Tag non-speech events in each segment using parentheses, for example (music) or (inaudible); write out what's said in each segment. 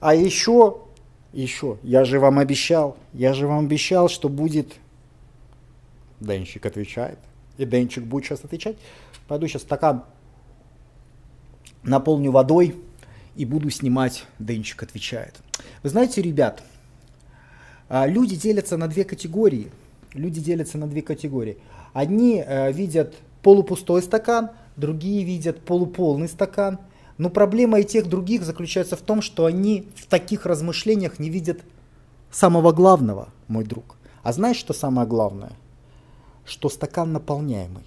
А еще, еще, я же вам обещал, я же вам обещал, что будет... Денчик отвечает. И Денчик будет сейчас отвечать. Пойду сейчас стакан наполню водой и буду снимать. Денчик отвечает. Вы знаете, ребят, а, люди делятся на две категории. Люди делятся на две категории. Одни э, видят полупустой стакан, другие видят полуполный стакан. Но проблема и тех других заключается в том, что они в таких размышлениях не видят самого главного, мой друг. А знаешь, что самое главное? Что стакан наполняемый.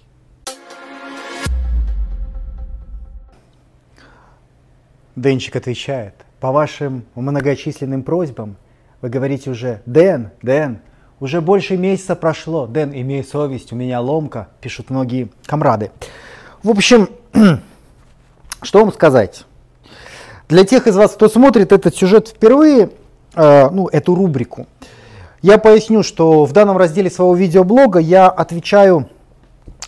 Денчик отвечает, по вашим многочисленным просьбам вы говорите уже, Дэн, Дэн, уже больше месяца прошло, Дэн, имей совесть, у меня ломка, пишут многие комрады. В общем, (clears throat) что вам сказать? Для тех из вас, кто смотрит этот сюжет впервые, э, ну, эту рубрику, я поясню, что в данном разделе своего видеоблога я отвечаю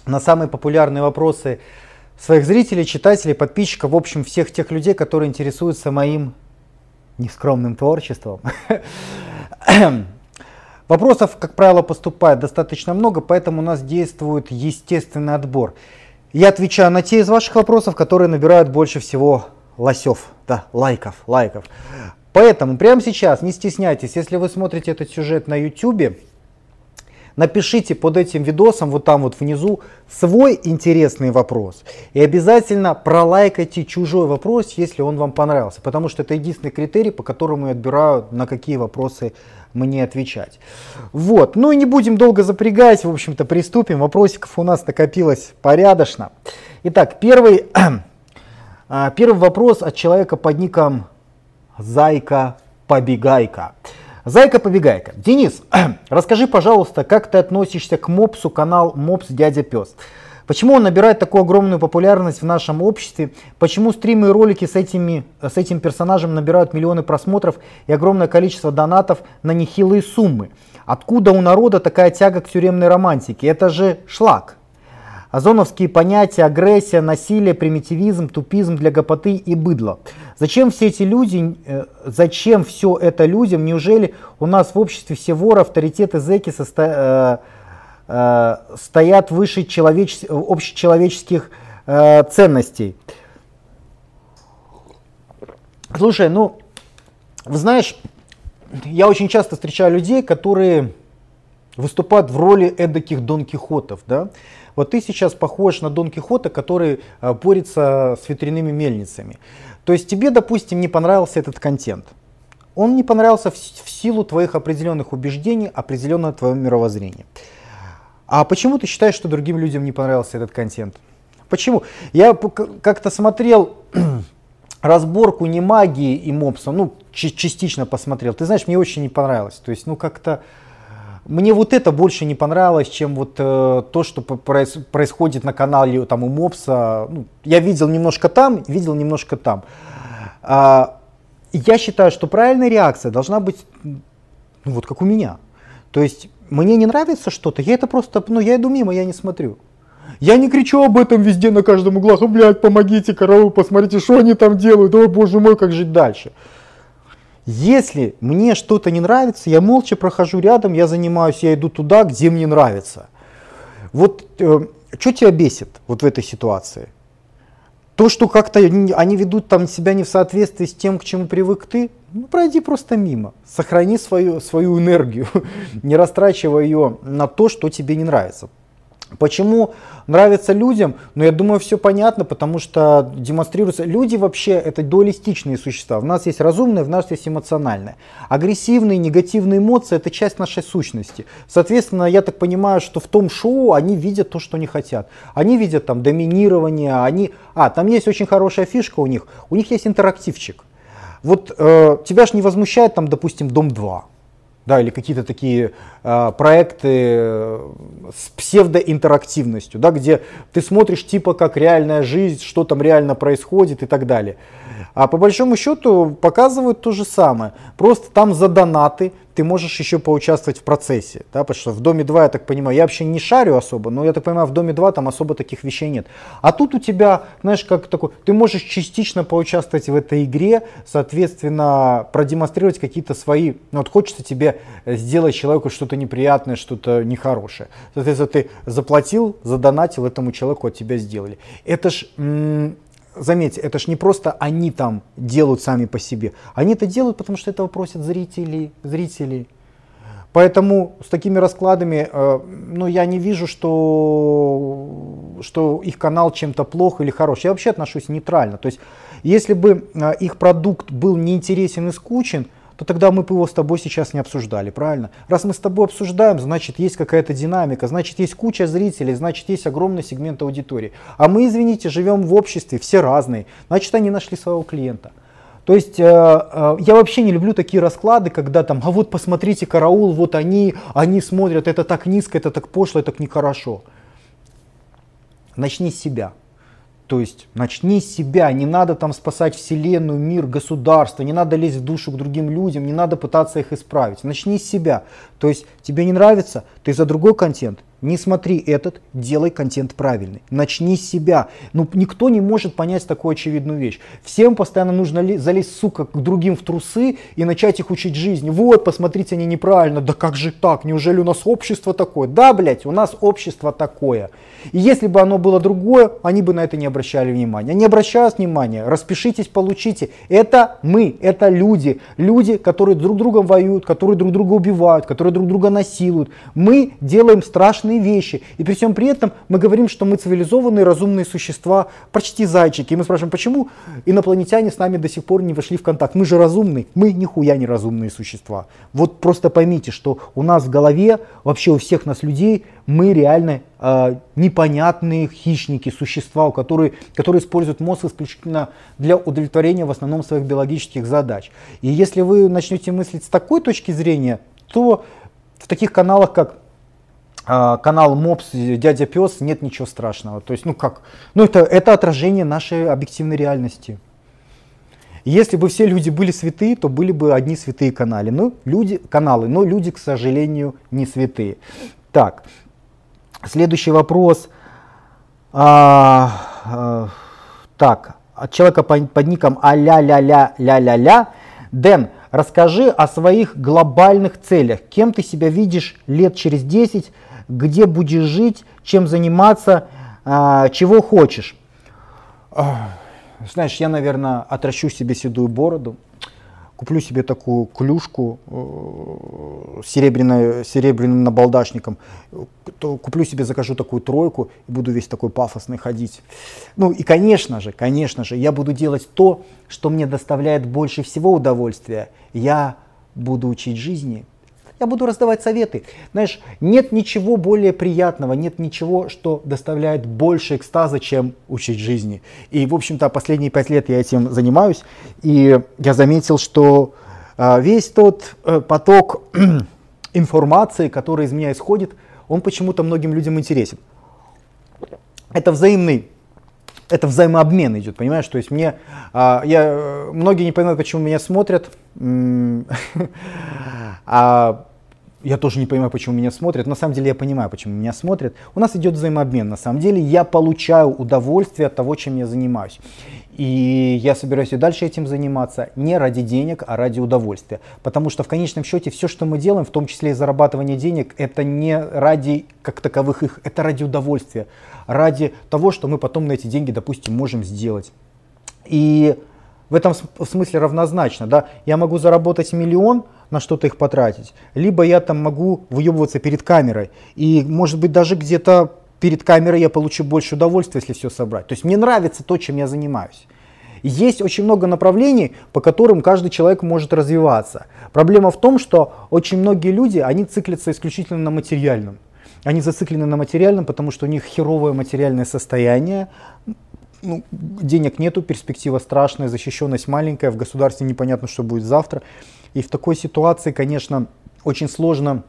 на самые популярные вопросы своих зрителей, читателей, подписчиков, в общем, всех тех людей, которые интересуются моим нескромным творчеством. (coughs) Вопросов, как правило, поступает достаточно много, поэтому у нас действует естественный отбор. Я отвечаю на те из ваших вопросов, которые набирают больше всего лосев, да, лайков, лайков. Поэтому прямо сейчас не стесняйтесь, если вы смотрите этот сюжет на YouTube, Напишите под этим видосом, вот там вот внизу, свой интересный вопрос. И обязательно пролайкайте чужой вопрос, если он вам понравился. Потому что это единственный критерий, по которому я отбираю, на какие вопросы мне отвечать. Вот, ну и не будем долго запрягать, в общем-то приступим. Вопросиков у нас накопилось порядочно. Итак, первый, (clears throat) а, первый вопрос от человека под ником Зайка Побегайка. Зайка-побегайка. Денис, (clears throat) расскажи, пожалуйста, как ты относишься к мопсу канал Мопс Дядя Пес? Почему он набирает такую огромную популярность в нашем обществе? Почему стримы и ролики с, этими, с этим персонажем набирают миллионы просмотров и огромное количество донатов на нехилые суммы? Откуда у народа такая тяга к тюремной романтике? Это же шлак. Озоновские понятия агрессия, насилие, примитивизм, тупизм для гопоты и быдла. Зачем все эти люди, э, зачем все это людям? Неужели у нас в обществе все воры, авторитеты, зэки состо, э, стоят выше человеч, общечеловеческих э, ценностей? Слушай, ну, знаешь, я очень часто встречаю людей, которые выступают в роли эдаких Дон Кихотов, да? Вот ты сейчас похож на Дон Кихота, который э, борется с ветряными мельницами. То есть тебе, допустим, не понравился этот контент. Он не понравился в силу твоих определенных убеждений, определенного твоего мировоззрения. А почему ты считаешь, что другим людям не понравился этот контент? Почему? Я как-то смотрел (clears throat) разборку не магии и мопса, ну, частично посмотрел. Ты знаешь, мне очень не понравилось. То есть, ну, как-то мне вот это больше не понравилось, чем вот э, то, что проис происходит на канале там у Мопса. Ну, я видел немножко там, видел немножко там. А, я считаю, что правильная реакция должна быть, ну, вот как у меня. То есть мне не нравится что-то, я это просто, ну я иду мимо, я не смотрю. Я не кричу об этом везде на каждом углах, блядь, помогите, караул, посмотрите, что они там делают, о боже мой, как жить дальше. Если мне что-то не нравится, я молча прохожу рядом, я занимаюсь, я иду туда, где мне нравится. Вот э, что тебя бесит вот в этой ситуации? То, что как-то они ведут там себя не в соответствии с тем, к чему привык ты, ну пройди просто мимо. Сохрани свою, свою энергию, (laughs) не растрачивай ее на то, что тебе не нравится. Почему нравится людям? Ну, я думаю, все понятно, потому что демонстрируется... Люди вообще это дуалистичные существа. В нас есть разумные, в нас есть эмоциональные. Агрессивные, негативные эмоции – это часть нашей сущности. Соответственно, я так понимаю, что в том шоу они видят то, что они хотят. Они видят там доминирование, они... А, там есть очень хорошая фишка у них. У них есть интерактивчик. Вот э, тебя ж не возмущает там, допустим, Дом 2 да, или какие-то такие э, проекты э, с псевдоинтерактивностью, да, где ты смотришь типа как реальная жизнь, что там реально происходит и так далее. А по большому счету показывают то же самое. Просто там за донаты ты можешь еще поучаствовать в процессе, да, потому что в Доме 2, я так понимаю, я вообще не шарю особо, но я так понимаю, в Доме 2 там особо таких вещей нет. А тут у тебя, знаешь, как такой, ты можешь частично поучаствовать в этой игре, соответственно, продемонстрировать какие-то свои, ну вот хочется тебе сделать человеку что-то неприятное, что-то нехорошее. Соответственно, ты заплатил, задонатил этому человеку, от тебя сделали. Это ж заметьте, это ж не просто они там делают сами по себе. Они это делают, потому что этого просят зрители, зрители. Поэтому с такими раскладами, э, ну, я не вижу, что, что их канал чем-то плох или хорош. Я вообще отношусь нейтрально. То есть, если бы э, их продукт был неинтересен и скучен, то тогда мы бы его с тобой сейчас не обсуждали, правильно? Раз мы с тобой обсуждаем, значит есть какая-то динамика, значит есть куча зрителей, значит есть огромный сегмент аудитории. А мы, извините, живем в обществе, все разные, значит они нашли своего клиента. То есть э, э, я вообще не люблю такие расклады, когда там, а вот посмотрите, караул, вот они, они смотрят, это так низко, это так пошло, это так нехорошо. Начни с себя. То есть начни с себя, не надо там спасать вселенную, мир, государство, не надо лезть в душу к другим людям, не надо пытаться их исправить. Начни с себя. То есть тебе не нравится, ты за другой контент, не смотри этот, делай контент правильный. Начни с себя. Ну, никто не может понять такую очевидную вещь. Всем постоянно нужно залезть, сука, к другим в трусы и начать их учить жизни. Вот, посмотрите, они неправильно. Да как же так? Неужели у нас общество такое? Да, блядь, у нас общество такое. И если бы оно было другое, они бы на это не обращали внимания. Не обращают внимания, распишитесь, получите. Это мы, это люди. Люди, которые друг другом воюют, которые друг друга убивают, которые друг друга насилуют. Мы делаем страшные вещи. И при всем при этом мы говорим, что мы цивилизованные, разумные существа, почти зайчики. И мы спрашиваем, почему инопланетяне с нами до сих пор не вошли в контакт? Мы же разумные. Мы нихуя не разумные существа. Вот просто поймите, что у нас в голове, вообще у всех нас людей, мы реально э, непонятные хищники, существа, которые, которые используют мозг исключительно для удовлетворения в основном своих биологических задач. И если вы начнете мыслить с такой точки зрения, то в таких каналах, как а, канал Мопс, дядя пес, нет ничего страшного. То есть, ну как, ну это, это отражение нашей объективной реальности. Если бы все люди были святые, то были бы одни святые каналы. Ну, люди, каналы, но люди, к сожалению, не святые. Так, следующий вопрос. А, а, так, от человека под, ником а-ля-ля-ля-ля-ля-ля. Дэн, расскажи о своих глобальных целях. Кем ты себя видишь лет через 10? где будешь жить, чем заниматься, а, чего хочешь. Знаешь, я, наверное, отращу себе седую бороду, куплю себе такую клюшку э, с серебряной, серебряным набалдашником, куплю себе, закажу такую тройку и буду весь такой пафосный ходить. Ну и, конечно же, конечно же, я буду делать то, что мне доставляет больше всего удовольствия. Я буду учить жизни, я буду раздавать советы. Знаешь, нет ничего более приятного, нет ничего, что доставляет больше экстаза, чем учить жизни. И, в общем-то, последние пять лет я этим занимаюсь, и я заметил, что а, весь тот э, поток (clears throat) информации, который из меня исходит, он почему-то многим людям интересен. Это взаимный это взаимообмен идет, понимаешь? То есть мне, а, я, многие не понимают, почему меня смотрят, (laughs) а я тоже не понимаю, почему меня смотрят. На самом деле я понимаю, почему меня смотрят. У нас идет взаимообмен. На самом деле я получаю удовольствие от того, чем я занимаюсь. И я собираюсь и дальше этим заниматься не ради денег, а ради удовольствия. Потому что в конечном счете все, что мы делаем, в том числе и зарабатывание денег, это не ради как таковых их, это ради удовольствия. Ради того, что мы потом на эти деньги, допустим, можем сделать. И в этом смысле равнозначно. Да? Я могу заработать миллион, на что-то их потратить, либо я там могу выебываться перед камерой. И может быть даже где-то перед камерой я получу больше удовольствия, если все собрать. То есть мне нравится то, чем я занимаюсь. Есть очень много направлений, по которым каждый человек может развиваться. Проблема в том, что очень многие люди, они циклятся исключительно на материальном. Они зациклены на материальном, потому что у них херовое материальное состояние, ну, денег нету, перспектива страшная, защищенность маленькая, в государстве непонятно, что будет завтра. И в такой ситуации, конечно, очень сложно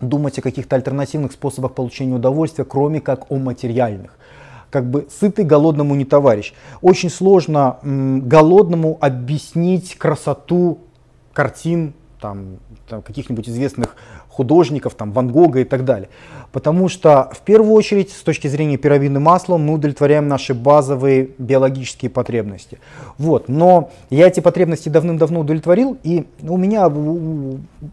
думать о каких-то альтернативных способах получения удовольствия, кроме как о материальных. Как бы сытый голодному не товарищ. Очень сложно м, голодному объяснить красоту картин там, каких-нибудь известных художников, там, Ван Гога и так далее. Потому что в первую очередь с точки зрения пирамиды масла мы удовлетворяем наши базовые биологические потребности. Вот. Но я эти потребности давным-давно удовлетворил, и у меня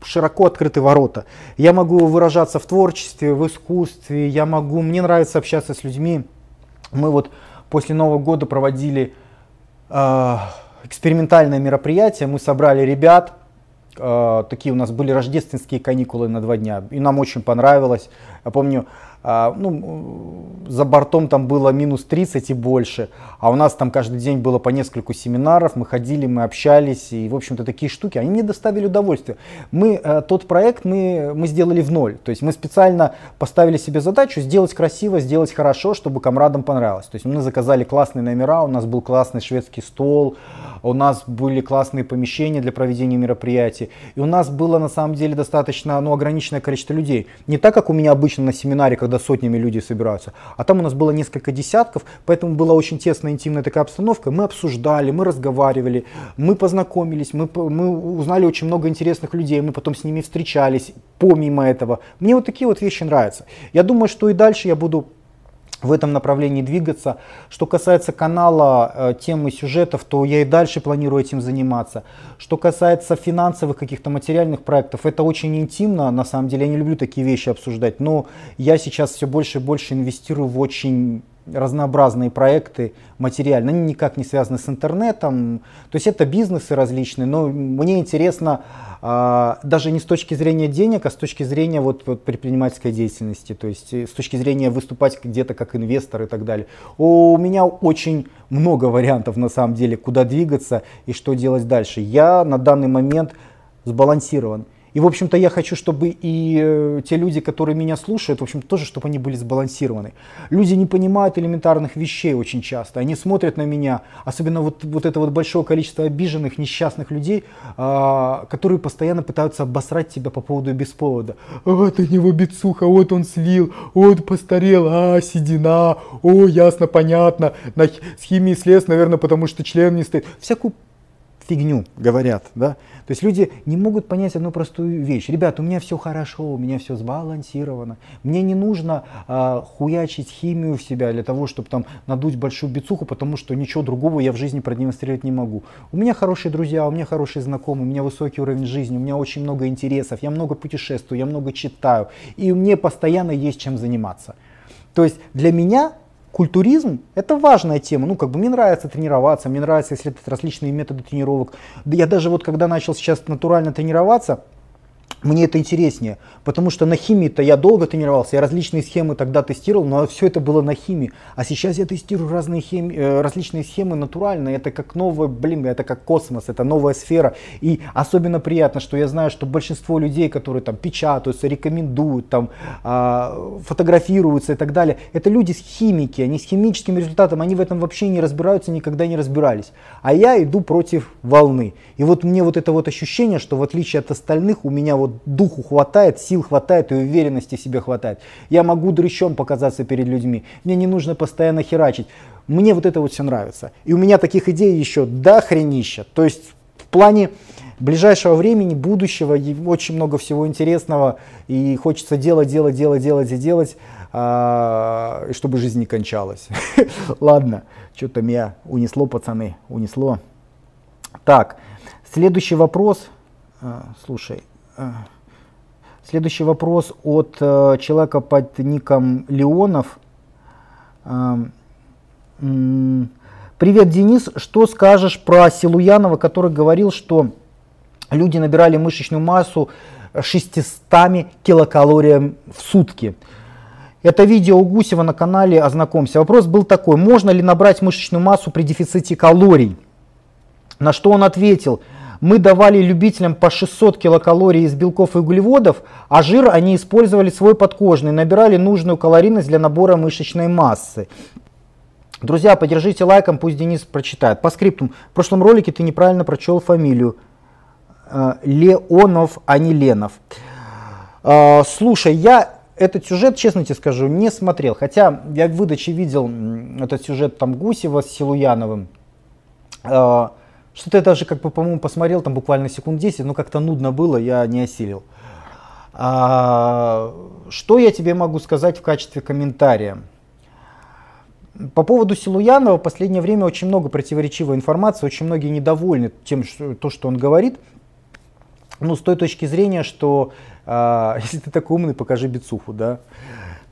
широко открыты ворота. Я могу выражаться в творчестве, в искусстве, я могу, мне нравится общаться с людьми. Мы вот после Нового года проводили э, экспериментальное мероприятие, мы собрали ребят, такие у нас были рождественские каникулы на два дня, и нам очень понравилось. Я помню, а, ну, за бортом там было минус 30 и больше, а у нас там каждый день было по нескольку семинаров, мы ходили, мы общались, и, в общем-то, такие штуки, они мне доставили удовольствие. Мы, э, тот проект мы, мы сделали в ноль, то есть мы специально поставили себе задачу сделать красиво, сделать хорошо, чтобы комрадам понравилось. То есть мы заказали классные номера, у нас был классный шведский стол, у нас были классные помещения для проведения мероприятий, и у нас было на самом деле достаточно ну, ограниченное количество людей. Не так, как у меня обычно на семинаре, когда сотнями людей собираются, а там у нас было несколько десятков, поэтому была очень тесная, интимная такая обстановка. Мы обсуждали, мы разговаривали, мы познакомились, мы, мы узнали очень много интересных людей, мы потом с ними встречались, помимо этого. Мне вот такие вот вещи нравятся. Я думаю, что и дальше я буду в этом направлении двигаться. Что касается канала, э, темы сюжетов, то я и дальше планирую этим заниматься. Что касается финансовых каких-то материальных проектов, это очень интимно, на самом деле я не люблю такие вещи обсуждать, но я сейчас все больше и больше инвестирую в очень разнообразные проекты материально, они никак не связаны с интернетом, то есть это бизнесы различные, но мне интересно а, даже не с точки зрения денег, а с точки зрения вот, вот предпринимательской деятельности, то есть э, с точки зрения выступать где-то как инвестор и так далее. У меня очень много вариантов на самом деле, куда двигаться и что делать дальше. Я на данный момент сбалансирован. И, в общем-то, я хочу, чтобы и э, те люди, которые меня слушают, в общем тоже, чтобы они были сбалансированы. Люди не понимают элементарных вещей очень часто. Они смотрят на меня, особенно вот, вот это вот большое количество обиженных, несчастных людей, э, которые постоянно пытаются обосрать тебя по поводу и без повода. Вот у него бицуха, вот он слил, вот постарел, а, седина, о, ясно, понятно, на, с химией слез, наверное, потому что член не стоит. Всякую фигню говорят, да. То есть люди не могут понять одну простую вещь. Ребят, у меня все хорошо, у меня все сбалансировано. Мне не нужно э, хуячить химию в себя для того, чтобы там надуть большую бицуху, потому что ничего другого я в жизни продемонстрировать не могу. У меня хорошие друзья, у меня хорошие знакомые, у меня высокий уровень жизни, у меня очень много интересов, я много путешествую, я много читаю, и мне постоянно есть чем заниматься. То есть для меня культуризм – это важная тема. Ну, как бы мне нравится тренироваться, мне нравится исследовать различные методы тренировок. Да я даже вот когда начал сейчас натурально тренироваться, мне это интереснее, потому что на химии-то я долго тренировался, я различные схемы тогда тестировал, но все это было на химии. А сейчас я тестирую разные хеми, э, различные схемы натурально, это как новое, блин, это как космос, это новая сфера. И особенно приятно, что я знаю, что большинство людей, которые там печатаются, рекомендуют, там, э, фотографируются и так далее, это люди с химики, они с химическим результатом, они в этом вообще не разбираются, никогда не разбирались. А я иду против волны. И вот мне вот это вот ощущение, что в отличие от остальных, у меня вот духу хватает, сил хватает и уверенности себе хватает. Я могу дрыщом показаться перед людьми. Мне не нужно постоянно херачить. Мне вот это вот все нравится. И у меня таких идей еще до хренища. То есть в плане ближайшего времени, будущего, очень много всего интересного. И хочется делать, делать, делать, делать и делать, а, чтобы жизнь не кончалась. (laughs) Ладно, что-то меня унесло, пацаны, унесло. Так, следующий вопрос. А, слушай, Следующий вопрос от э, человека под ником Леонов. Э, Привет, Денис. Что скажешь про Силуянова, который говорил, что люди набирали мышечную массу 600 килокалориям в сутки? Это видео у Гусева на канале «Ознакомься». Вопрос был такой, можно ли набрать мышечную массу при дефиците калорий? На что он ответил – мы давали любителям по 600 килокалорий из белков и углеводов, а жир они использовали свой подкожный, набирали нужную калорийность для набора мышечной массы. Друзья, поддержите лайком, пусть Денис прочитает. По скриптум. В прошлом ролике ты неправильно прочел фамилию. Э, Леонов, а не Ленов. Э, слушай, я этот сюжет, честно тебе скажу, не смотрел. Хотя я в выдаче видел этот сюжет там Гусева с Силуяновым. Э, Что-то я даже, как бы, по-моему, посмотрел там буквально секунд 10, но как-то нудно было, я не осилил. А, что я тебе могу сказать в качестве комментария? По поводу Силуянова в последнее время очень много противоречивой информации, очень многие недовольны тем, что, то, что он говорит. Ну, с той точки зрения, что э, (laughs) если ты такой умный, покажи бицуху, да.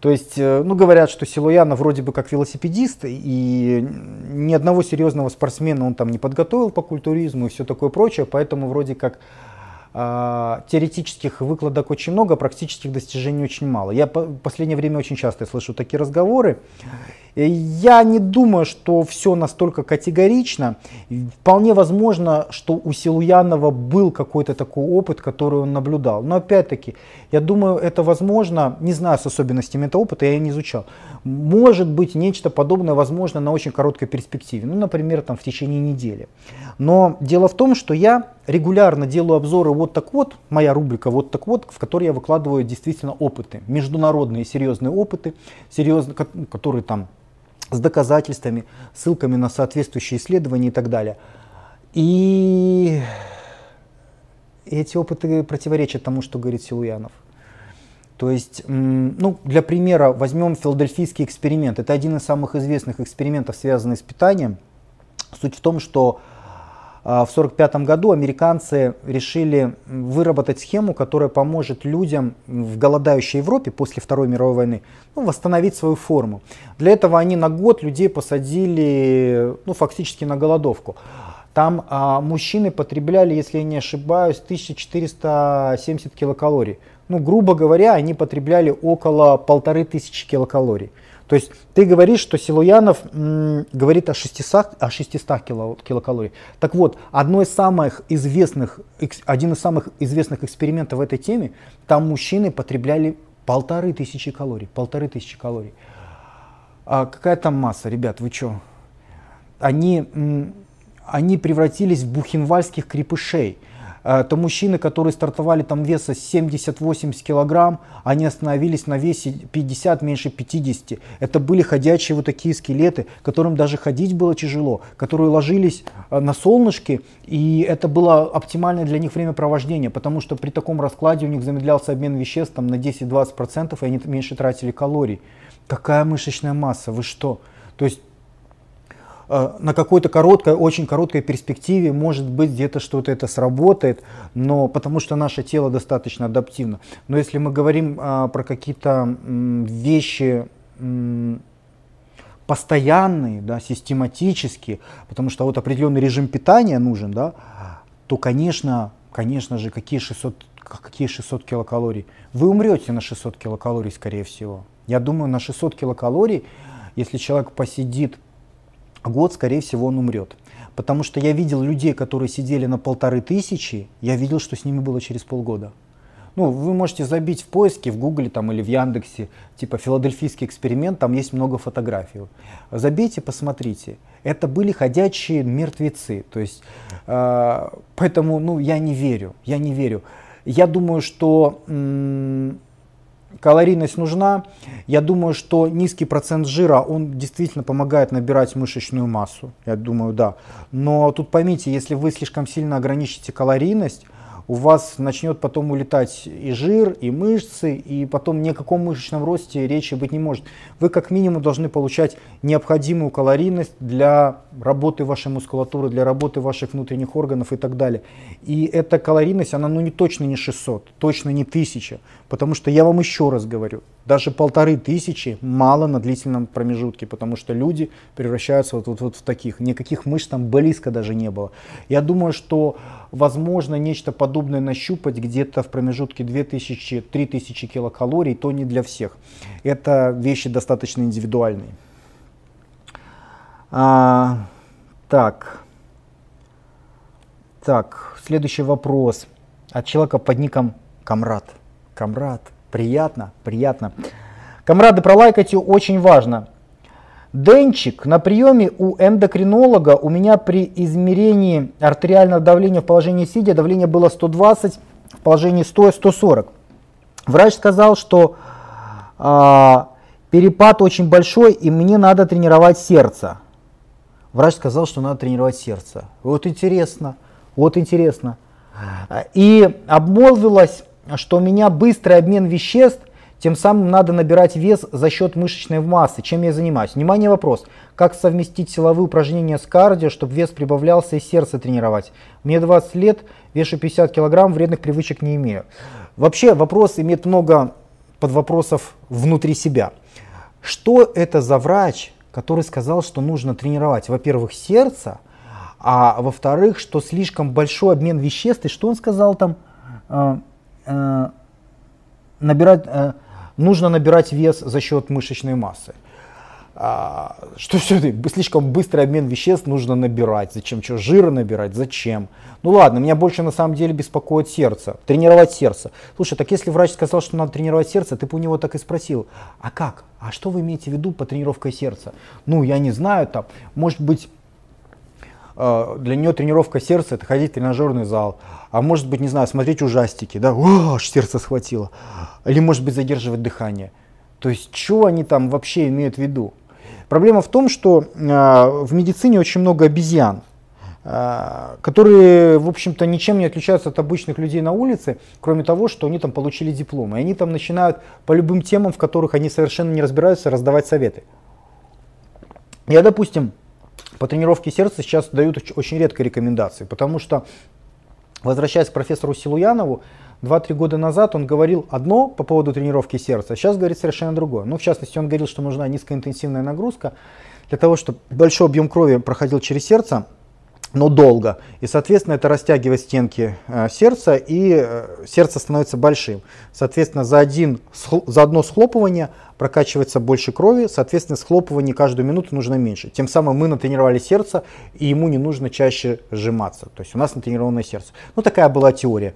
То есть, э, ну, говорят, что Силуянов вроде бы как велосипедист, и ни одного серьезного спортсмена он там не подготовил по культуризму и все такое прочее, поэтому вроде как э, теоретических выкладок очень много, практических достижений очень мало. Я по последнее время очень часто слышу такие разговоры. Я не думаю, что все настолько категорично. Вполне возможно, что у Силуянова был какой-то такой опыт, который он наблюдал. Но опять-таки, я думаю, это возможно, не знаю с особенностями этого опыта, я не изучал. Может быть, нечто подобное возможно на очень короткой перспективе. Ну, например, там, в течение недели. Но дело в том, что я регулярно делаю обзоры вот так вот, моя рубрика вот так вот, в которой я выкладываю действительно опыты, международные серьезные опыты, серьезные, которые там с доказательствами, ссылками на соответствующие исследования и так далее. И эти опыты противоречат тому, что говорит Силуянов. То есть, ну, для примера, возьмем филадельфийский эксперимент. Это один из самых известных экспериментов, связанных с питанием. Суть в том, что в 1945 году американцы решили выработать схему, которая поможет людям в голодающей Европе после Второй мировой войны ну, восстановить свою форму. Для этого они на год людей посадили ну, фактически на голодовку. Там а, мужчины потребляли, если я не ошибаюсь, 1470 килокалорий. Ну, грубо говоря, они потребляли около полторы тысячи килокалорий. То есть ты говоришь, что Силуянов м, говорит о 600, о 600 кило, килокалорий. Так вот, одно из самых известных, один из самых известных экспериментов в этой теме, там мужчины потребляли полторы тысячи калорий. Полторы тысячи калорий. А какая там масса, ребят, вы что? Они, м, они превратились в бухенвальских крепышей. Э, то мужчины, которые стартовали там веса 70-80 килограмм, они остановились на весе 50, меньше 50. Это были ходячие вот такие скелеты, которым даже ходить было тяжело, которые ложились э, на солнышке, и это было оптимальное для них времяпровождение, потому что при таком раскладе у них замедлялся обмен веществ там, на 10-20%, и они меньше тратили калорий. Какая мышечная масса, вы что? То есть на какой-то короткой, очень короткой перспективе, может быть, где-то что-то это сработает, но потому что наше тело достаточно адаптивно. Но если мы говорим а, про какие-то вещи м, постоянные, да, систематические, потому что вот определенный режим питания нужен, да, то, конечно, конечно же, какие 600, какие 600 килокалорий? Вы умрете на 600 килокалорий, скорее всего. Я думаю, на 600 килокалорий, если человек посидит год, скорее всего, он умрет. Потому что я видел людей, которые сидели на полторы тысячи, я видел, что с ними было через полгода. Ну, вы можете забить в поиске, в Гугле там, или в Яндексе, типа филадельфийский эксперимент, там есть много фотографий. Забейте, посмотрите. Это были ходячие мертвецы. То есть, э, поэтому ну, я не верю, я не верю. Я думаю, что Калорийность нужна. Я думаю, что низкий процент жира, он действительно помогает набирать мышечную массу. Я думаю, да. Но тут поймите, если вы слишком сильно ограничите калорийность, у вас начнет потом улетать и жир, и мышцы, и потом ни о каком мышечном росте речи быть не может. Вы как минимум должны получать необходимую калорийность для работы вашей мускулатуры, для работы ваших внутренних органов и так далее. И эта калорийность, она ну не точно не 600, точно не 1000, потому что я вам еще раз говорю, даже полторы тысячи мало на длительном промежутке, потому что люди превращаются вот, вот, вот в таких. Никаких мышц там близко даже не было. Я думаю, что возможно нечто подобное нащупать где-то в промежутке 2000-3000 килокалорий, то не для всех. Это вещи достаточно индивидуальные. А, так. Так, следующий вопрос от человека под ником Камрад. Камрад. Приятно, приятно. Комрады, пролайкайте, очень важно. Денчик, на приеме у эндокринолога у меня при измерении артериального давления в положении сидя давление было 120, в положении стоя 140. Врач сказал, что э, перепад очень большой и мне надо тренировать сердце. Врач сказал, что надо тренировать сердце. Вот интересно, вот интересно. И обмолвилась, что у меня быстрый обмен веществ, тем самым надо набирать вес за счет мышечной массы. Чем я занимаюсь? Внимание, вопрос. Как совместить силовые упражнения с кардио, чтобы вес прибавлялся и сердце тренировать? Мне 20 лет, вешу 50 килограмм, вредных привычек не имею. Вообще вопрос имеет много подвопросов внутри себя. Что это за врач, который сказал, что нужно тренировать, во-первых, сердце, а во-вторых, что слишком большой обмен веществ, и что он сказал там, э, э, набирать, э, нужно набирать вес за счет мышечной массы. А, что все это, слишком быстрый обмен веществ нужно набирать. Зачем? Что, жира набирать? Зачем? Ну ладно, меня больше на самом деле беспокоит сердце, тренировать сердце. Слушай, так если врач сказал, что надо тренировать сердце, ты бы у него так и спросил, а как? А что вы имеете в виду по тренировкой сердца? Ну, я не знаю, там, может быть, для нее тренировка сердца это ходить в тренажерный зал, а может быть, не знаю, смотреть ужастики, да, о, аж сердце схватило, или может быть задерживать дыхание. То есть, что они там вообще имеют в виду? Проблема в том, что э, в медицине очень много обезьян. А, которые, в общем-то, ничем не отличаются от обычных людей на улице, кроме того, что они там получили диплом. И они там начинают по любым темам, в которых они совершенно не разбираются, раздавать советы. Я, допустим, по тренировке сердца сейчас дают очень редко рекомендации, потому что, возвращаясь к профессору Силуянову, 2-3 года назад он говорил одно по поводу тренировки сердца, а сейчас говорит совершенно другое. Ну, в частности, он говорил, что нужна низкоинтенсивная нагрузка для того, чтобы большой объем крови проходил через сердце, но долго. И, соответственно, это растягивает стенки э, сердца, и э, сердце становится большим. Соответственно, за, один, за одно схлопывание прокачивается больше крови, соответственно, схлопывание каждую минуту нужно меньше. Тем самым мы натренировали сердце, и ему не нужно чаще сжиматься. То есть у нас натренированное сердце. Ну, такая была теория.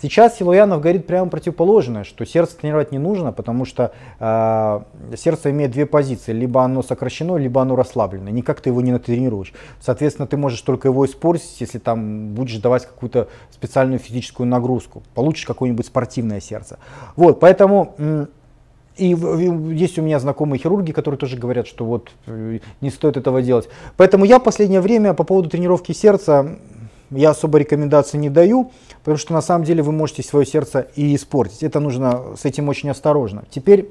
Сейчас Силуянов говорит прямо противоположное, что сердце тренировать не нужно, потому что э, сердце имеет две позиции. Либо оно сокращено, либо оно расслаблено. Никак ты его не натренируешь. Соответственно, ты можешь только его испортить, если там будешь давать какую-то специальную физическую нагрузку. Получишь какое-нибудь спортивное сердце. Вот, поэтому... И есть у меня знакомые хирурги, которые тоже говорят, что вот э, не стоит этого делать. Поэтому я в последнее время по поводу тренировки сердца я особо рекомендаций не даю, потому что на самом деле вы можете свое сердце и испортить. Это нужно с этим очень осторожно. Теперь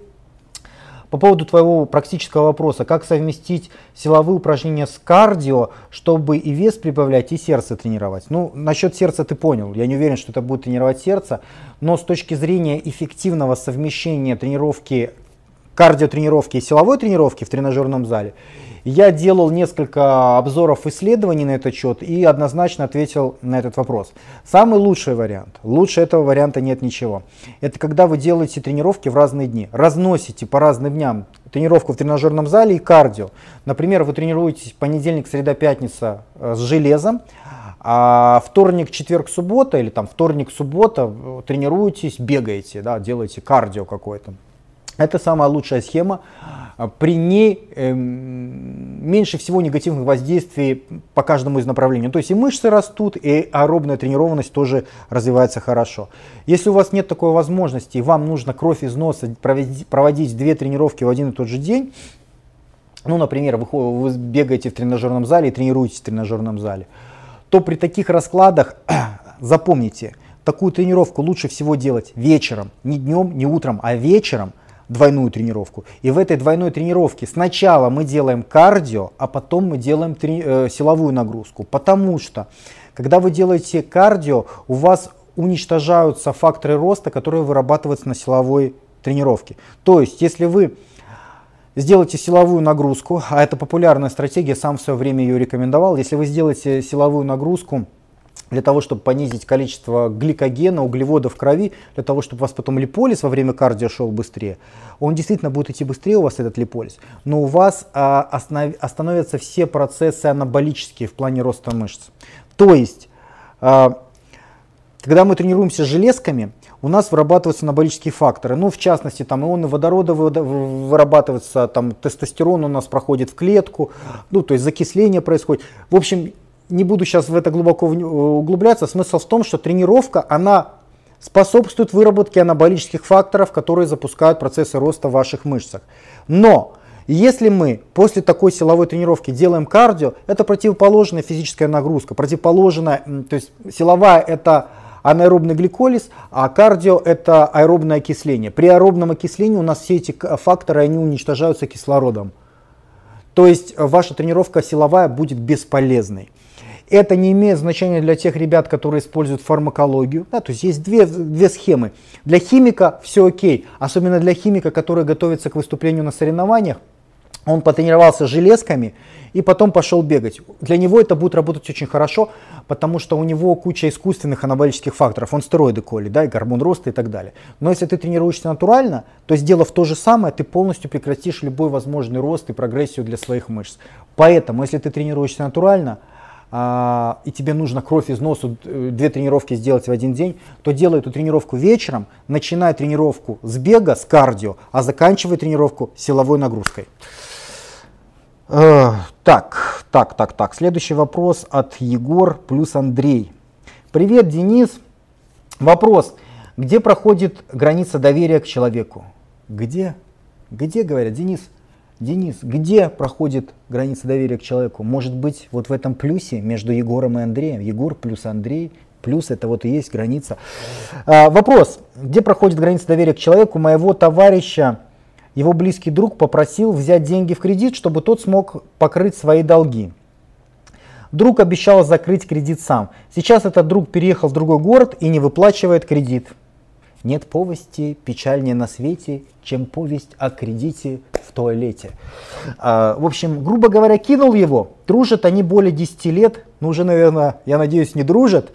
по поводу твоего практического вопроса, как совместить силовые упражнения с кардио, чтобы и вес прибавлять, и сердце тренировать. Ну, насчет сердца ты понял, я не уверен, что это будет тренировать сердце, но с точки зрения эффективного совмещения тренировки, кардиотренировки и силовой тренировки в тренажерном зале, я делал несколько обзоров исследований на этот счет и однозначно ответил на этот вопрос. Самый лучший вариант, лучше этого варианта нет ничего. Это когда вы делаете тренировки в разные дни, разносите по разным дням тренировку в тренажерном зале и кардио. Например, вы тренируетесь понедельник, среда, пятница э, с железом, а вторник, четверг, суббота или там вторник, суббота э, тренируетесь, бегаете, да, делаете кардио какое-то. Это самая лучшая схема. А, при ней э, меньше всего негативных воздействий по каждому из направлений. То есть и мышцы растут, и аэробная тренированность тоже развивается хорошо. Если у вас нет такой возможности, и вам нужно кровь из носа проводить две тренировки в один и тот же день, ну, например, вы, вы бегаете в тренажерном зале и тренируетесь в тренажерном зале, то при таких раскладах (clears throat) запомните, такую тренировку лучше всего делать вечером, не днем, не утром, а вечером, двойную тренировку. И в этой двойной тренировке сначала мы делаем кардио, а потом мы делаем трени- э, силовую нагрузку. Потому что, когда вы делаете кардио, у вас уничтожаются факторы роста, которые вырабатываются на силовой тренировке. То есть, если вы сделаете силовую нагрузку, а это популярная стратегия, сам в свое время ее рекомендовал, если вы сделаете силовую нагрузку для того, чтобы понизить количество гликогена, углеводов в крови, для того, чтобы у вас потом липолиз во время кардио шел быстрее. Он действительно будет идти быстрее у вас, этот липолиз, но у вас а, останов, остановятся все процессы анаболические в плане роста мышц. То есть, а, когда мы тренируемся железками, у нас вырабатываются анаболические факторы. Ну, в частности, там ионы водорода вырабатываются, там тестостерон у нас проходит в клетку, ну, то есть закисление происходит. В общем, не буду сейчас в это глубоко углубляться, смысл в том, что тренировка, она способствует выработке анаболических факторов, которые запускают процессы роста в ваших мышцах. Но если мы после такой силовой тренировки делаем кардио, это противоположная физическая нагрузка, противоположная, то есть силовая это анаэробный гликолиз, а кардио это аэробное окисление. При аэробном окислении у нас все эти факторы, они уничтожаются кислородом. То есть ваша тренировка силовая будет бесполезной. Это не имеет значения для тех ребят, которые используют фармакологию. Да, то есть есть две, две схемы. Для химика все окей, особенно для химика, который готовится к выступлению на соревнованиях. Он потренировался железками и потом пошел бегать. Для него это будет работать очень хорошо, потому что у него куча искусственных анаболических факторов. Он стероиды колет, да, и гормон роста и так далее. Но если ты тренируешься натурально, то сделав то же самое, ты полностью прекратишь любой возможный рост и прогрессию для своих мышц. Поэтому, если ты тренируешься натурально, а, и тебе нужно кровь из носа, э, две тренировки сделать в один день, то делай эту тренировку вечером, начинай тренировку с бега, с кардио, а заканчивай тренировку силовой нагрузкой. Э, так, так, так, так. Следующий вопрос от Егор плюс Андрей. Привет, Денис. Вопрос. Где проходит граница доверия к человеку? Где? Где, говорят, Денис? Денис, где проходит граница доверия к человеку? Может быть, вот в этом плюсе между Егором и Андреем? Егор плюс Андрей, плюс это вот и есть граница. А, вопрос, где проходит граница доверия к человеку? Моего товарища, его близкий друг попросил взять деньги в кредит, чтобы тот смог покрыть свои долги. Друг обещал закрыть кредит сам. Сейчас этот друг переехал в другой город и не выплачивает кредит. Нет повести печальнее на свете, чем повесть о кредите в туалете. А, в общем, грубо говоря, кинул его. Дружат они более 10 лет, ну уже, наверное, я надеюсь, не дружат.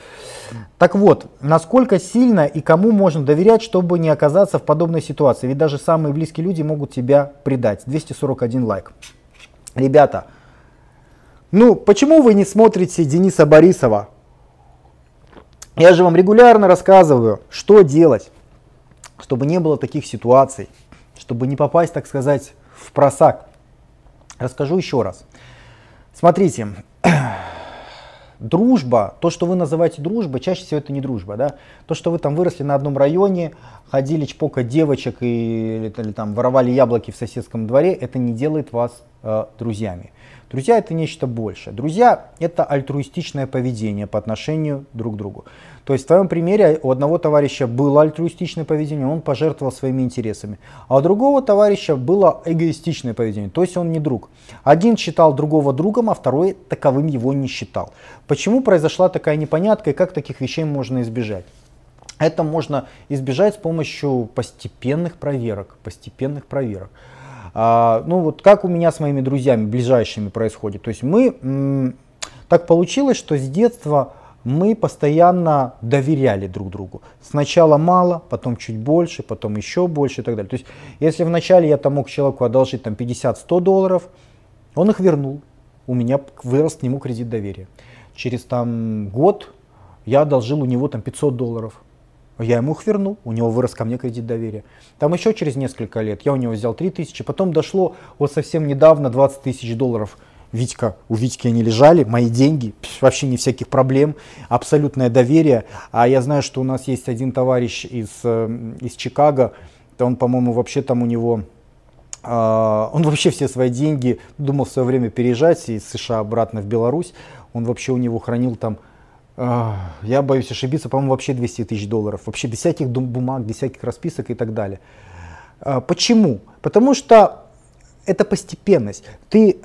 Так вот, насколько сильно и кому можно доверять, чтобы не оказаться в подобной ситуации? Ведь даже самые близкие люди могут тебя предать. 241 лайк. Ребята, ну почему вы не смотрите Дениса Борисова? Я же вам регулярно рассказываю, что делать чтобы не было таких ситуаций, чтобы не попасть, так сказать, в просак. Расскажу еще раз. Смотрите, (clears throat) дружба, то, что вы называете дружбой, чаще всего это не дружба. Да? То, что вы там выросли на одном районе, ходили чпокать девочек и, или, или там воровали яблоки в соседском дворе, это не делает вас э, друзьями. Друзья это нечто большее. Друзья это альтруистичное поведение по отношению друг к другу. То есть в твоем примере у одного товарища было альтруистичное поведение, он пожертвовал своими интересами. А у другого товарища было эгоистичное поведение, то есть он не друг. Один считал другого другом, а второй таковым его не считал. Почему произошла такая непонятка и как таких вещей можно избежать? Это можно избежать с помощью постепенных проверок. Постепенных проверок. А, ну вот как у меня с моими друзьями ближайшими происходит. То есть мы, так получилось, что с детства мы постоянно доверяли друг другу. Сначала мало, потом чуть больше, потом еще больше и так далее. То есть, если вначале я там мог человеку одолжить там 50-100 долларов, он их вернул. У меня вырос к нему кредит доверия. Через там год я одолжил у него там 500 долларов. Я ему их вернул, у него вырос ко мне кредит доверия. Там еще через несколько лет я у него взял 3 тысячи, потом дошло вот совсем недавно 20 тысяч долларов Витька, у Витьки они лежали, мои деньги, вообще не всяких проблем, абсолютное доверие. А я знаю, что у нас есть один товарищ из, э, из Чикаго, он, по-моему, вообще там у него, э, он вообще все свои деньги думал в свое время переезжать из США обратно в Беларусь, он вообще у него хранил там я боюсь ошибиться, по-моему, вообще 200 тысяч долларов. Вообще без всяких бумаг, без всяких расписок и так далее. Почему? Потому что это постепенность. Ты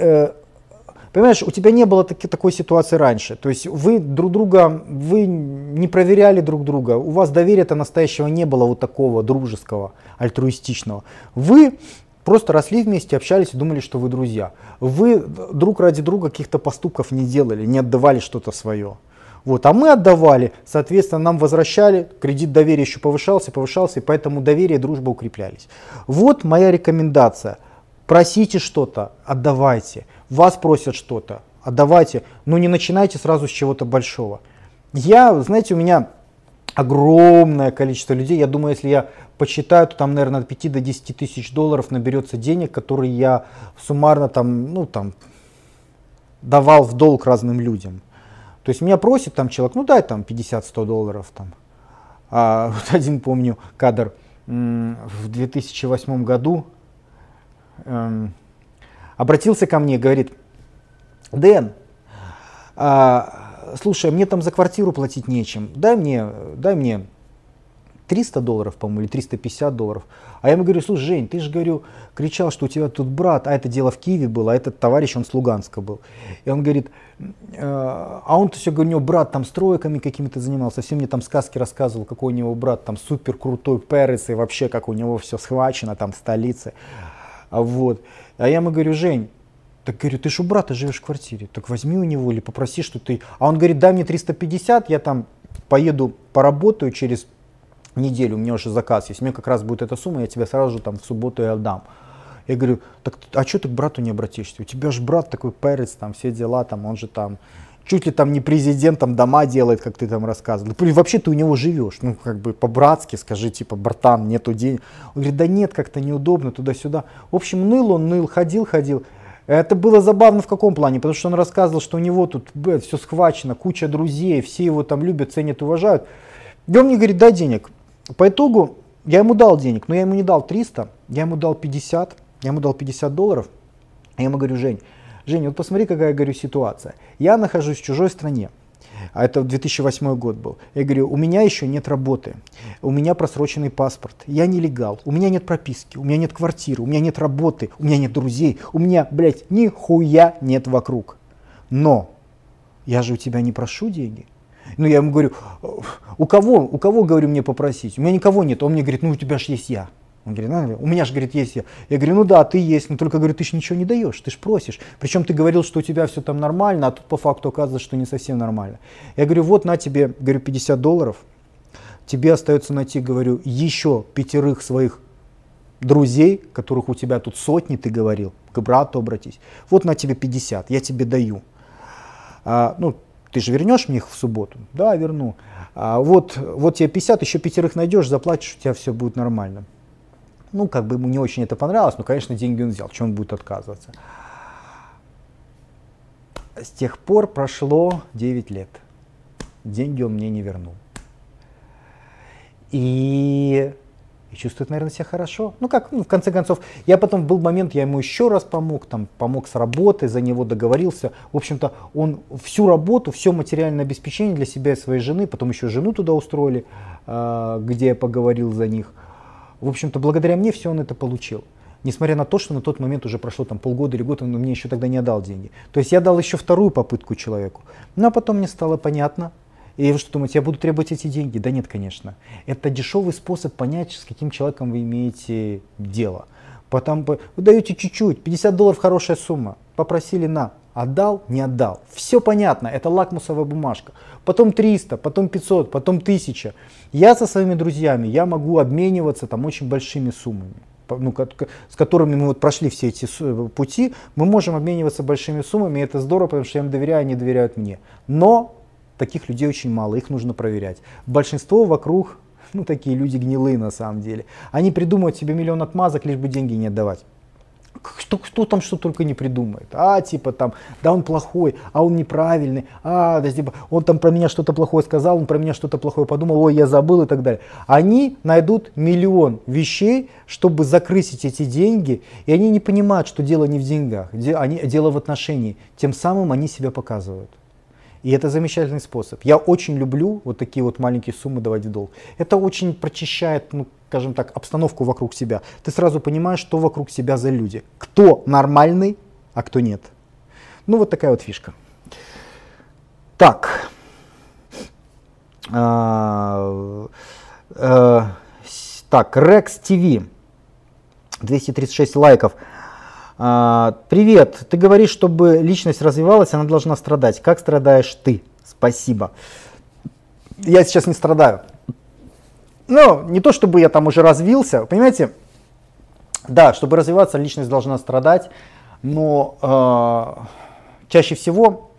Понимаешь, у тебя не было таки, такой ситуации раньше. То есть вы друг друга, вы не проверяли друг друга, у вас доверия-то настоящего не было вот такого дружеского, альтруистичного. Вы просто росли вместе, общались и думали, что вы друзья. Вы друг ради друга каких-то поступков не делали, не отдавали что-то свое. Вот, а мы отдавали, соответственно, нам возвращали, кредит доверия еще повышался, повышался, и поэтому доверие и дружба укреплялись. Вот моя рекомендация. Просите что-то, отдавайте вас просят что-то, отдавайте, но не начинайте сразу с чего-то большого. Я, знаете, у меня огромное количество людей, я думаю, если я посчитаю, то там, наверное, от 5 до 10 тысяч долларов наберется денег, которые я суммарно там, ну, там, давал в долг разным людям. То есть меня просит там человек, ну дай там 50-100 долларов там. А, (laughs) вот один помню кадр в 2008 году, эм, обратился ко мне, говорит, Дэн, а, слушай, мне там за квартиру платить нечем, дай мне, дай мне 300 долларов, по-моему, или 350 долларов. А я ему говорю, слушай, Жень, ты же, говорю, кричал, что у тебя тут брат, а это дело в Киеве было, а этот товарищ, он с Луганска был. И он говорит, «Э, а он-то все, говорю, у него брат там стройками какими-то занимался, все мне там сказки рассказывал, какой у него брат там супер крутой перец, и вообще, как у него все схвачено там в столице. А вот. А я ему говорю, Жень, так говорю, ты же у брата живешь в квартире, так возьми у него или попроси, что ты... А он говорит, дай мне 350, я там поеду поработаю через неделю, у меня уже заказ есть, мне как раз будет эта сумма, я тебе сразу же там в субботу и отдам. Я говорю, так, а что ты к брату не обратишься? У тебя же брат такой перец, там все дела, там он же там чуть ли там не президент, там дома делает, как ты там рассказывал. Вообще ты у него живешь, ну как бы по-братски скажи, типа, братан, нету денег. Он говорит, да нет, как-то неудобно, туда-сюда. В общем, ныл он, ныл, ходил, ходил. Это было забавно в каком плане? Потому что он рассказывал, что у него тут б, все схвачено, куча друзей, все его там любят, ценят, уважают. И он мне говорит, дай денег. По итогу я ему дал денег, но я ему не дал 300, я ему дал 50, я ему дал 50 долларов. Я ему говорю, Жень, Жень, вот посмотри, какая, говорю, ситуация. Я нахожусь в чужой стране, а это 2008 год был. Я говорю, у меня еще нет работы, у меня просроченный паспорт, я нелегал, у меня нет прописки, у меня нет квартиры, у меня нет работы, у меня нет друзей, у меня, блядь, нихуя нет вокруг. Но я же у тебя не прошу деньги, ну, я ему говорю, у кого, у кого, говорю, мне попросить? У меня никого нет. Он мне говорит, ну, у тебя же есть я. Он говорит, ну, у меня же, говорит, есть я. Я говорю, ну да, ты есть, но только, говорю, ты же ничего не даешь, ты же просишь. Причем ты говорил, что у тебя все там нормально, а тут по факту оказывается, что не совсем нормально. Я говорю, вот на тебе, говорю, 50 долларов, тебе остается найти, говорю, еще пятерых своих друзей, которых у тебя тут сотни, ты говорил, к брату обратись. Вот на тебе 50, я тебе даю. А, ну, ты же вернешь мне их в субботу? Да, верну. А вот, вот тебе 50, еще пятерых найдешь, заплатишь, у тебя все будет нормально. Ну, как бы ему не очень это понравилось, но, конечно, деньги он взял, чем он будет отказываться. С тех пор прошло 9 лет. Деньги он мне не вернул. И и чувствует, наверное, себя хорошо. Ну как, ну, в конце концов, я потом был момент, я ему еще раз помог, там, помог с работой, за него договорился. В общем-то, он всю работу, все материальное обеспечение для себя и своей жены, потом еще жену туда устроили, э, где я поговорил за них. В общем-то, благодаря мне все он это получил. Несмотря на то, что на тот момент уже прошло там полгода или год, он мне еще тогда не отдал деньги. То есть я дал еще вторую попытку человеку. Ну а потом мне стало понятно, и вы что думаете, я буду требовать эти деньги? Да нет, конечно. Это дешевый способ понять, с каким человеком вы имеете дело. Потом вы даете чуть-чуть, 50 долларов хорошая сумма, попросили на, отдал, не отдал. Все понятно, это лакмусовая бумажка. Потом 300, потом 500, потом 1000. Я со своими друзьями, я могу обмениваться там очень большими суммами ну, с которыми мы вот прошли все эти пути, мы можем обмениваться большими суммами, и это здорово, потому что я им доверяю, они доверяют мне. Но таких людей очень мало, их нужно проверять. Большинство вокруг, (laughs) ну такие люди гнилые на самом деле. Они придумывают себе миллион отмазок, лишь бы деньги не отдавать. Кто, кто там что только не придумает. А, типа там, да он плохой, а он неправильный, а, да, типа, он там про меня что-то плохое сказал, он про меня что-то плохое подумал, ой, я забыл и так далее. Они найдут миллион вещей, чтобы закрысить эти деньги, и они не понимают, что дело не в деньгах, они, дело в отношении. Тем самым они себя показывают. И это замечательный способ. Я очень люблю вот такие вот маленькие суммы давать в долг. Это очень прочищает, ну, скажем так, обстановку вокруг себя. Ты сразу понимаешь, что вокруг себя за люди. Кто нормальный, а кто нет. Ну, вот такая вот фишка. Так. А, а, так, Rex TV. 236 лайков. А, привет, ты говоришь, чтобы личность развивалась, она должна страдать. Как страдаешь ты? Спасибо. Я сейчас не страдаю. Ну, не то чтобы я там уже развился, понимаете, да, чтобы развиваться, личность должна страдать, но э, чаще всего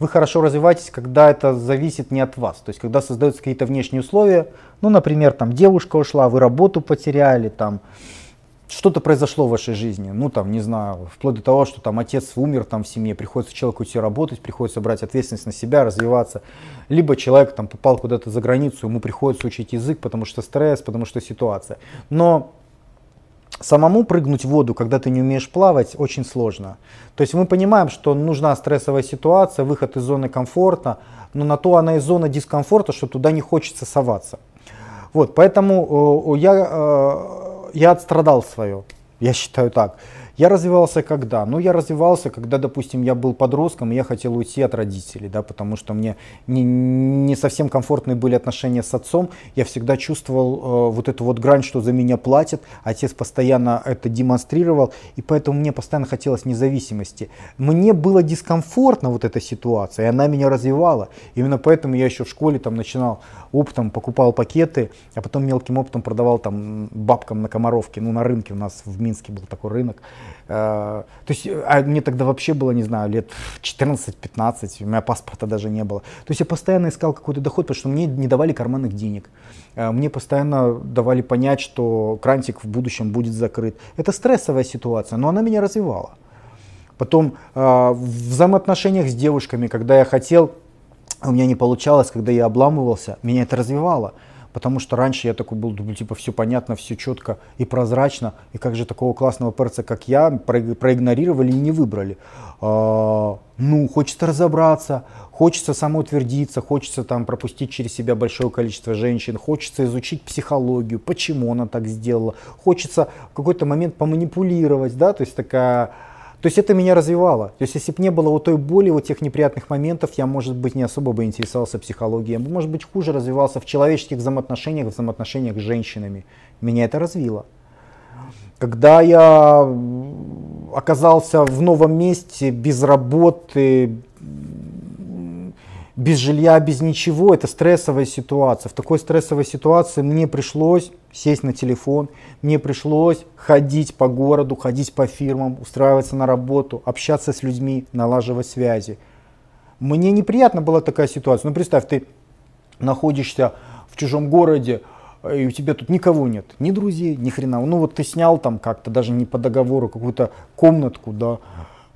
вы хорошо развиваетесь, когда это зависит не от вас, то есть когда создаются какие-то внешние условия, ну, например, там девушка ушла, вы работу потеряли, там, что-то произошло в вашей жизни, ну там, не знаю, вплоть до того, что там отец умер там в семье, приходится человеку идти работать, приходится брать ответственность на себя, развиваться, либо человек там попал куда-то за границу, ему приходится учить язык, потому что стресс, потому что ситуация. Но самому прыгнуть в воду, когда ты не умеешь плавать, очень сложно. То есть мы понимаем, что нужна стрессовая ситуация, выход из зоны комфорта, но на то она и зона дискомфорта, что туда не хочется соваться. Вот, поэтому э, я, э, я отстрадал свое, я считаю так. Я развивался когда? Ну, я развивался, когда, допустим, я был подростком, и я хотел уйти от родителей, да, потому что мне не, не совсем комфортные были отношения с отцом. Я всегда чувствовал э, вот эту вот грань, что за меня платят. Отец постоянно это демонстрировал, и поэтому мне постоянно хотелось независимости. Мне было дискомфортно вот эта ситуация, и она меня развивала. Именно поэтому я еще в школе там начинал оптом, покупал пакеты, а потом мелким оптом продавал там бабкам на Комаровке, ну, на рынке у нас в Минске был такой рынок. Э, то есть, а мне тогда вообще было, не знаю, лет 14-15, у меня паспорта даже не было. То есть я постоянно искал какой-то доход, потому что мне не давали карманных денег. Э, мне постоянно давали понять, что крантик в будущем будет закрыт. Это стрессовая ситуация, но она меня развивала. Потом э, в взаимоотношениях с девушками, когда я хотел, у меня не получалось, когда я обламывался, меня это развивало. Потому что раньше я такой был, думаю, типа, все понятно, все четко и прозрачно. И как же такого классного перца, как я, проигнорировали и не выбрали. А, ну, хочется разобраться, хочется самоутвердиться, хочется там пропустить через себя большое количество женщин, хочется изучить психологию, почему она так сделала, хочется в какой-то момент поманипулировать, да, то есть такая то есть это меня развивало. То есть если бы не было вот той боли, вот тех неприятных моментов, я, может быть, не особо бы интересовался психологией. Я бы, может быть, хуже развивался в человеческих взаимоотношениях, в взаимоотношениях с женщинами. Меня это развило. Когда я оказался в новом месте, без работы, без жилья, без ничего, это стрессовая ситуация. В такой стрессовой ситуации мне пришлось сесть на телефон, мне пришлось ходить по городу, ходить по фирмам, устраиваться на работу, общаться с людьми, налаживать связи. Мне неприятно была такая ситуация. Ну представь, ты находишься в чужом городе, и у тебя тут никого нет, ни друзей, ни хрена. Ну вот ты снял там как-то, даже не по договору, какую-то комнатку, да,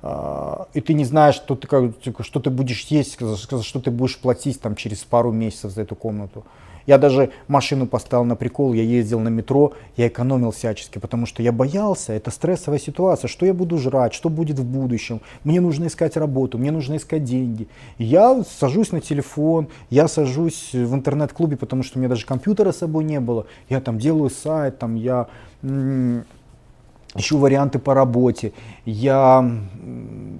и ты не знаешь, что ты, как, что ты будешь есть, что ты будешь платить там, через пару месяцев за эту комнату. Я даже машину поставил на прикол, я ездил на метро, я экономил всячески, потому что я боялся, это стрессовая ситуация, что я буду жрать, что будет в будущем, мне нужно искать работу, мне нужно искать деньги. Я сажусь на телефон, я сажусь в интернет-клубе, потому что у меня даже компьютера с собой не было, я там делаю сайт, там я ищу варианты по работе, я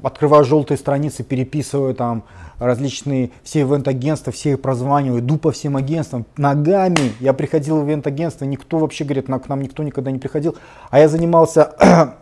открываю желтые страницы, переписываю там различные все ивент-агентства, все их прозваниваю, иду по всем агентствам. Ногами. Я приходил в ивент-агентство, никто вообще говорит, к нам никто никогда не приходил, а я занимался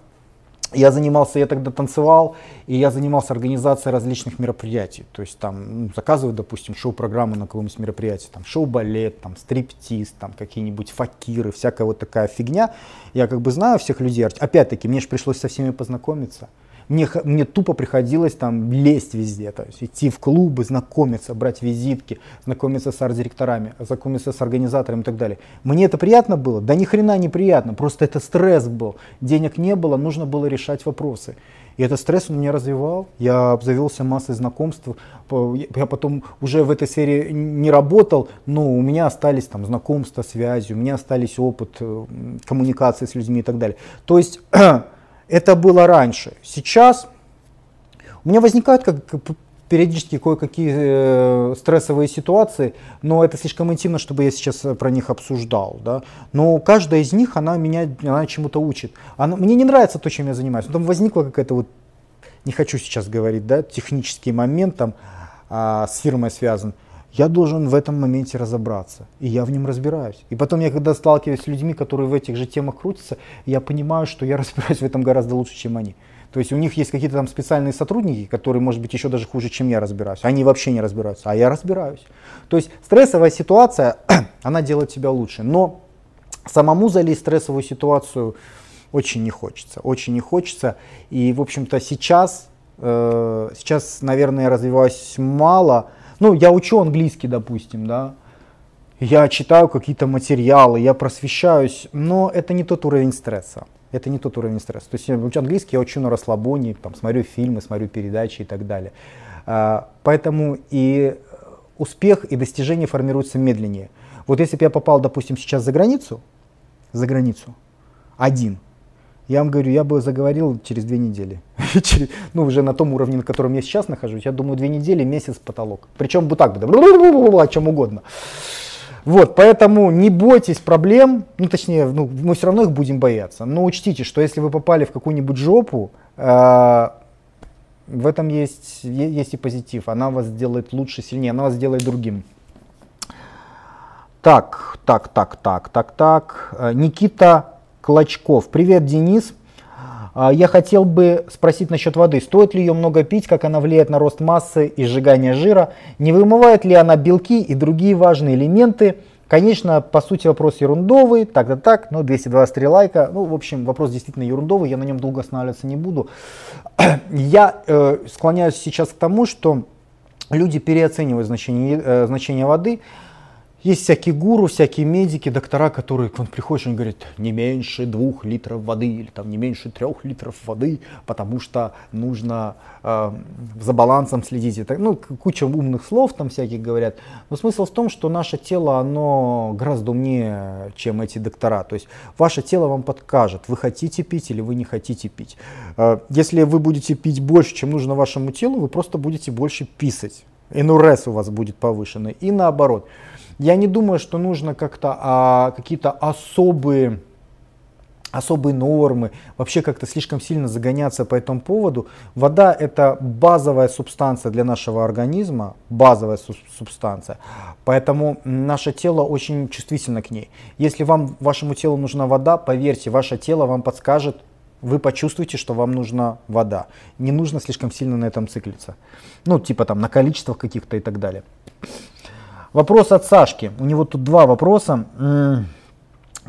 я занимался, я тогда танцевал, и я занимался организацией различных мероприятий. То есть там ну, допустим, шоу-программу на каком-нибудь мероприятии, там шоу-балет, там стриптиз, там какие-нибудь факиры, всякая вот такая фигня. Я как бы знаю всех людей. Опять-таки, мне же пришлось со всеми познакомиться. Мне, мне тупо приходилось там лезть везде, то есть идти в клубы, знакомиться, брать визитки, знакомиться с арт-директорами, знакомиться с организаторами и так далее. Мне это приятно было? Да ни хрена не приятно, просто это стресс был. Денег не было, нужно было решать вопросы. И этот стресс он меня развивал, я обзавелся массой знакомств, я потом уже в этой сфере не работал, но у меня остались там знакомства, связи, у меня остались опыт э, коммуникации с людьми и так далее. То есть (clears throat) Это было раньше. Сейчас у меня возникают как, периодически кое-какие э, стрессовые ситуации, но это слишком интимно, чтобы я сейчас про них обсуждал. Да? Но каждая из них, она меня она чему-то учит. Она, мне не нравится то, чем я занимаюсь. Там возникла какая-то вот, не хочу сейчас говорить, да, технический момент там, а, с фирмой связан я должен в этом моменте разобраться, и я в нем разбираюсь. И потом я, когда сталкиваюсь с людьми, которые в этих же темах крутятся, я понимаю, что я (laughs) разбираюсь в этом гораздо лучше, чем они. То есть у них есть какие-то там специальные сотрудники, которые, может быть, еще даже хуже, чем я разбираюсь. Они вообще не разбираются, а я разбираюсь. То есть стрессовая ситуация, (clears throat) она делает тебя лучше. Но самому залезть в стрессовую ситуацию очень не хочется. Очень не хочется. И, в общем-то, сейчас, э, сейчас, наверное, я развиваюсь мало, ну, я учу английский, допустим, да, я читаю какие-то материалы, я просвещаюсь, но это не тот уровень стресса. Это не тот уровень стресса. То есть я учу английский, я учу на расслабоне, там, смотрю фильмы, смотрю передачи и так далее. А, поэтому и успех и достижение формируются медленнее. Вот если бы я попал, допустим, сейчас за границу, за границу, один, Я вам говорю, я бы заговорил через две недели. (laughs) ну, уже на том уровне, на котором я сейчас нахожусь, я думаю, две недели, месяц потолок. Причем бы так, (laughs) о чем угодно. Вот, поэтому не бойтесь проблем, ну, точнее, ну, мы все равно их будем бояться. Но учтите, что если вы попали в какую-нибудь жопу, э, в этом есть, есть и позитив. Она вас сделает лучше, сильнее, она вас сделает другим. Так, так, так, так, так, так. Э, Никита Клочков. Привет, Денис. А, я хотел бы спросить насчет воды. Стоит ли ее много пить, как она влияет на рост массы и сжигание жира? Не вымывает ли она белки и другие важные элементы? Конечно, по сути вопрос ерундовый, так-то так, но 223 лайка. Ну, в общем, вопрос действительно ерундовый, я на нем долго останавливаться не буду. (clears throat) Я э, склоняюсь сейчас к тому, что люди переоценивают значение, э, значение воды. Есть всякие гуру, всякие медики, доктора, которые к вам приходят и говорят, не меньше двух литров воды или там не меньше трех литров воды, потому что нужно э, за балансом следить. Это, ну, куча умных слов там всяких говорят. Но смысл в том, что наше тело, оно гораздо умнее, чем эти доктора. То есть ваше тело вам подкажет, вы хотите пить или вы не хотите пить. Э, если вы будете пить больше, чем нужно вашему телу, вы просто будете больше писать. НРС у вас будет повышенный. И наоборот. Я не думаю, что нужно как-то а, какие-то особые особые нормы, вообще как-то слишком сильно загоняться по этому поводу. Вода это базовая субстанция для нашего организма, базовая субстанция, поэтому наше тело очень чувствительно к ней. Если вам, вашему телу нужна вода, поверьте, ваше тело вам подскажет, вы почувствуете, что вам нужна вода. Не нужно слишком сильно на этом циклиться. Ну, типа там на количествах каких-то и так далее. Вопрос от Сашки. У него тут два вопроса.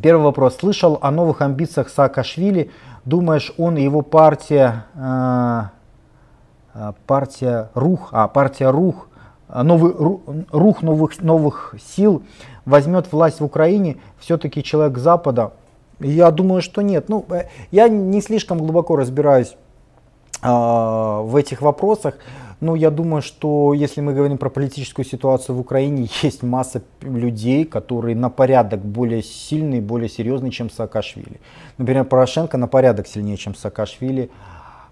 Первый вопрос. Слышал о новых амбициях Саакашвили. Думаешь, он и его партия, э, э партия Рух, а партия Рух, э, новый, Рух новых, новых сил возьмет власть в Украине? Все-таки человек Запада? Я думаю, что нет. Ну, я не слишком глубоко разбираюсь в этих вопросах. Ну, я думаю, что если мы говорим про политическую ситуацию в Украине, (laughs) есть масса людей, которые на порядок более сильные, более серьезные, чем Саакашвили. Например, Порошенко на порядок сильнее, чем Саакашвили.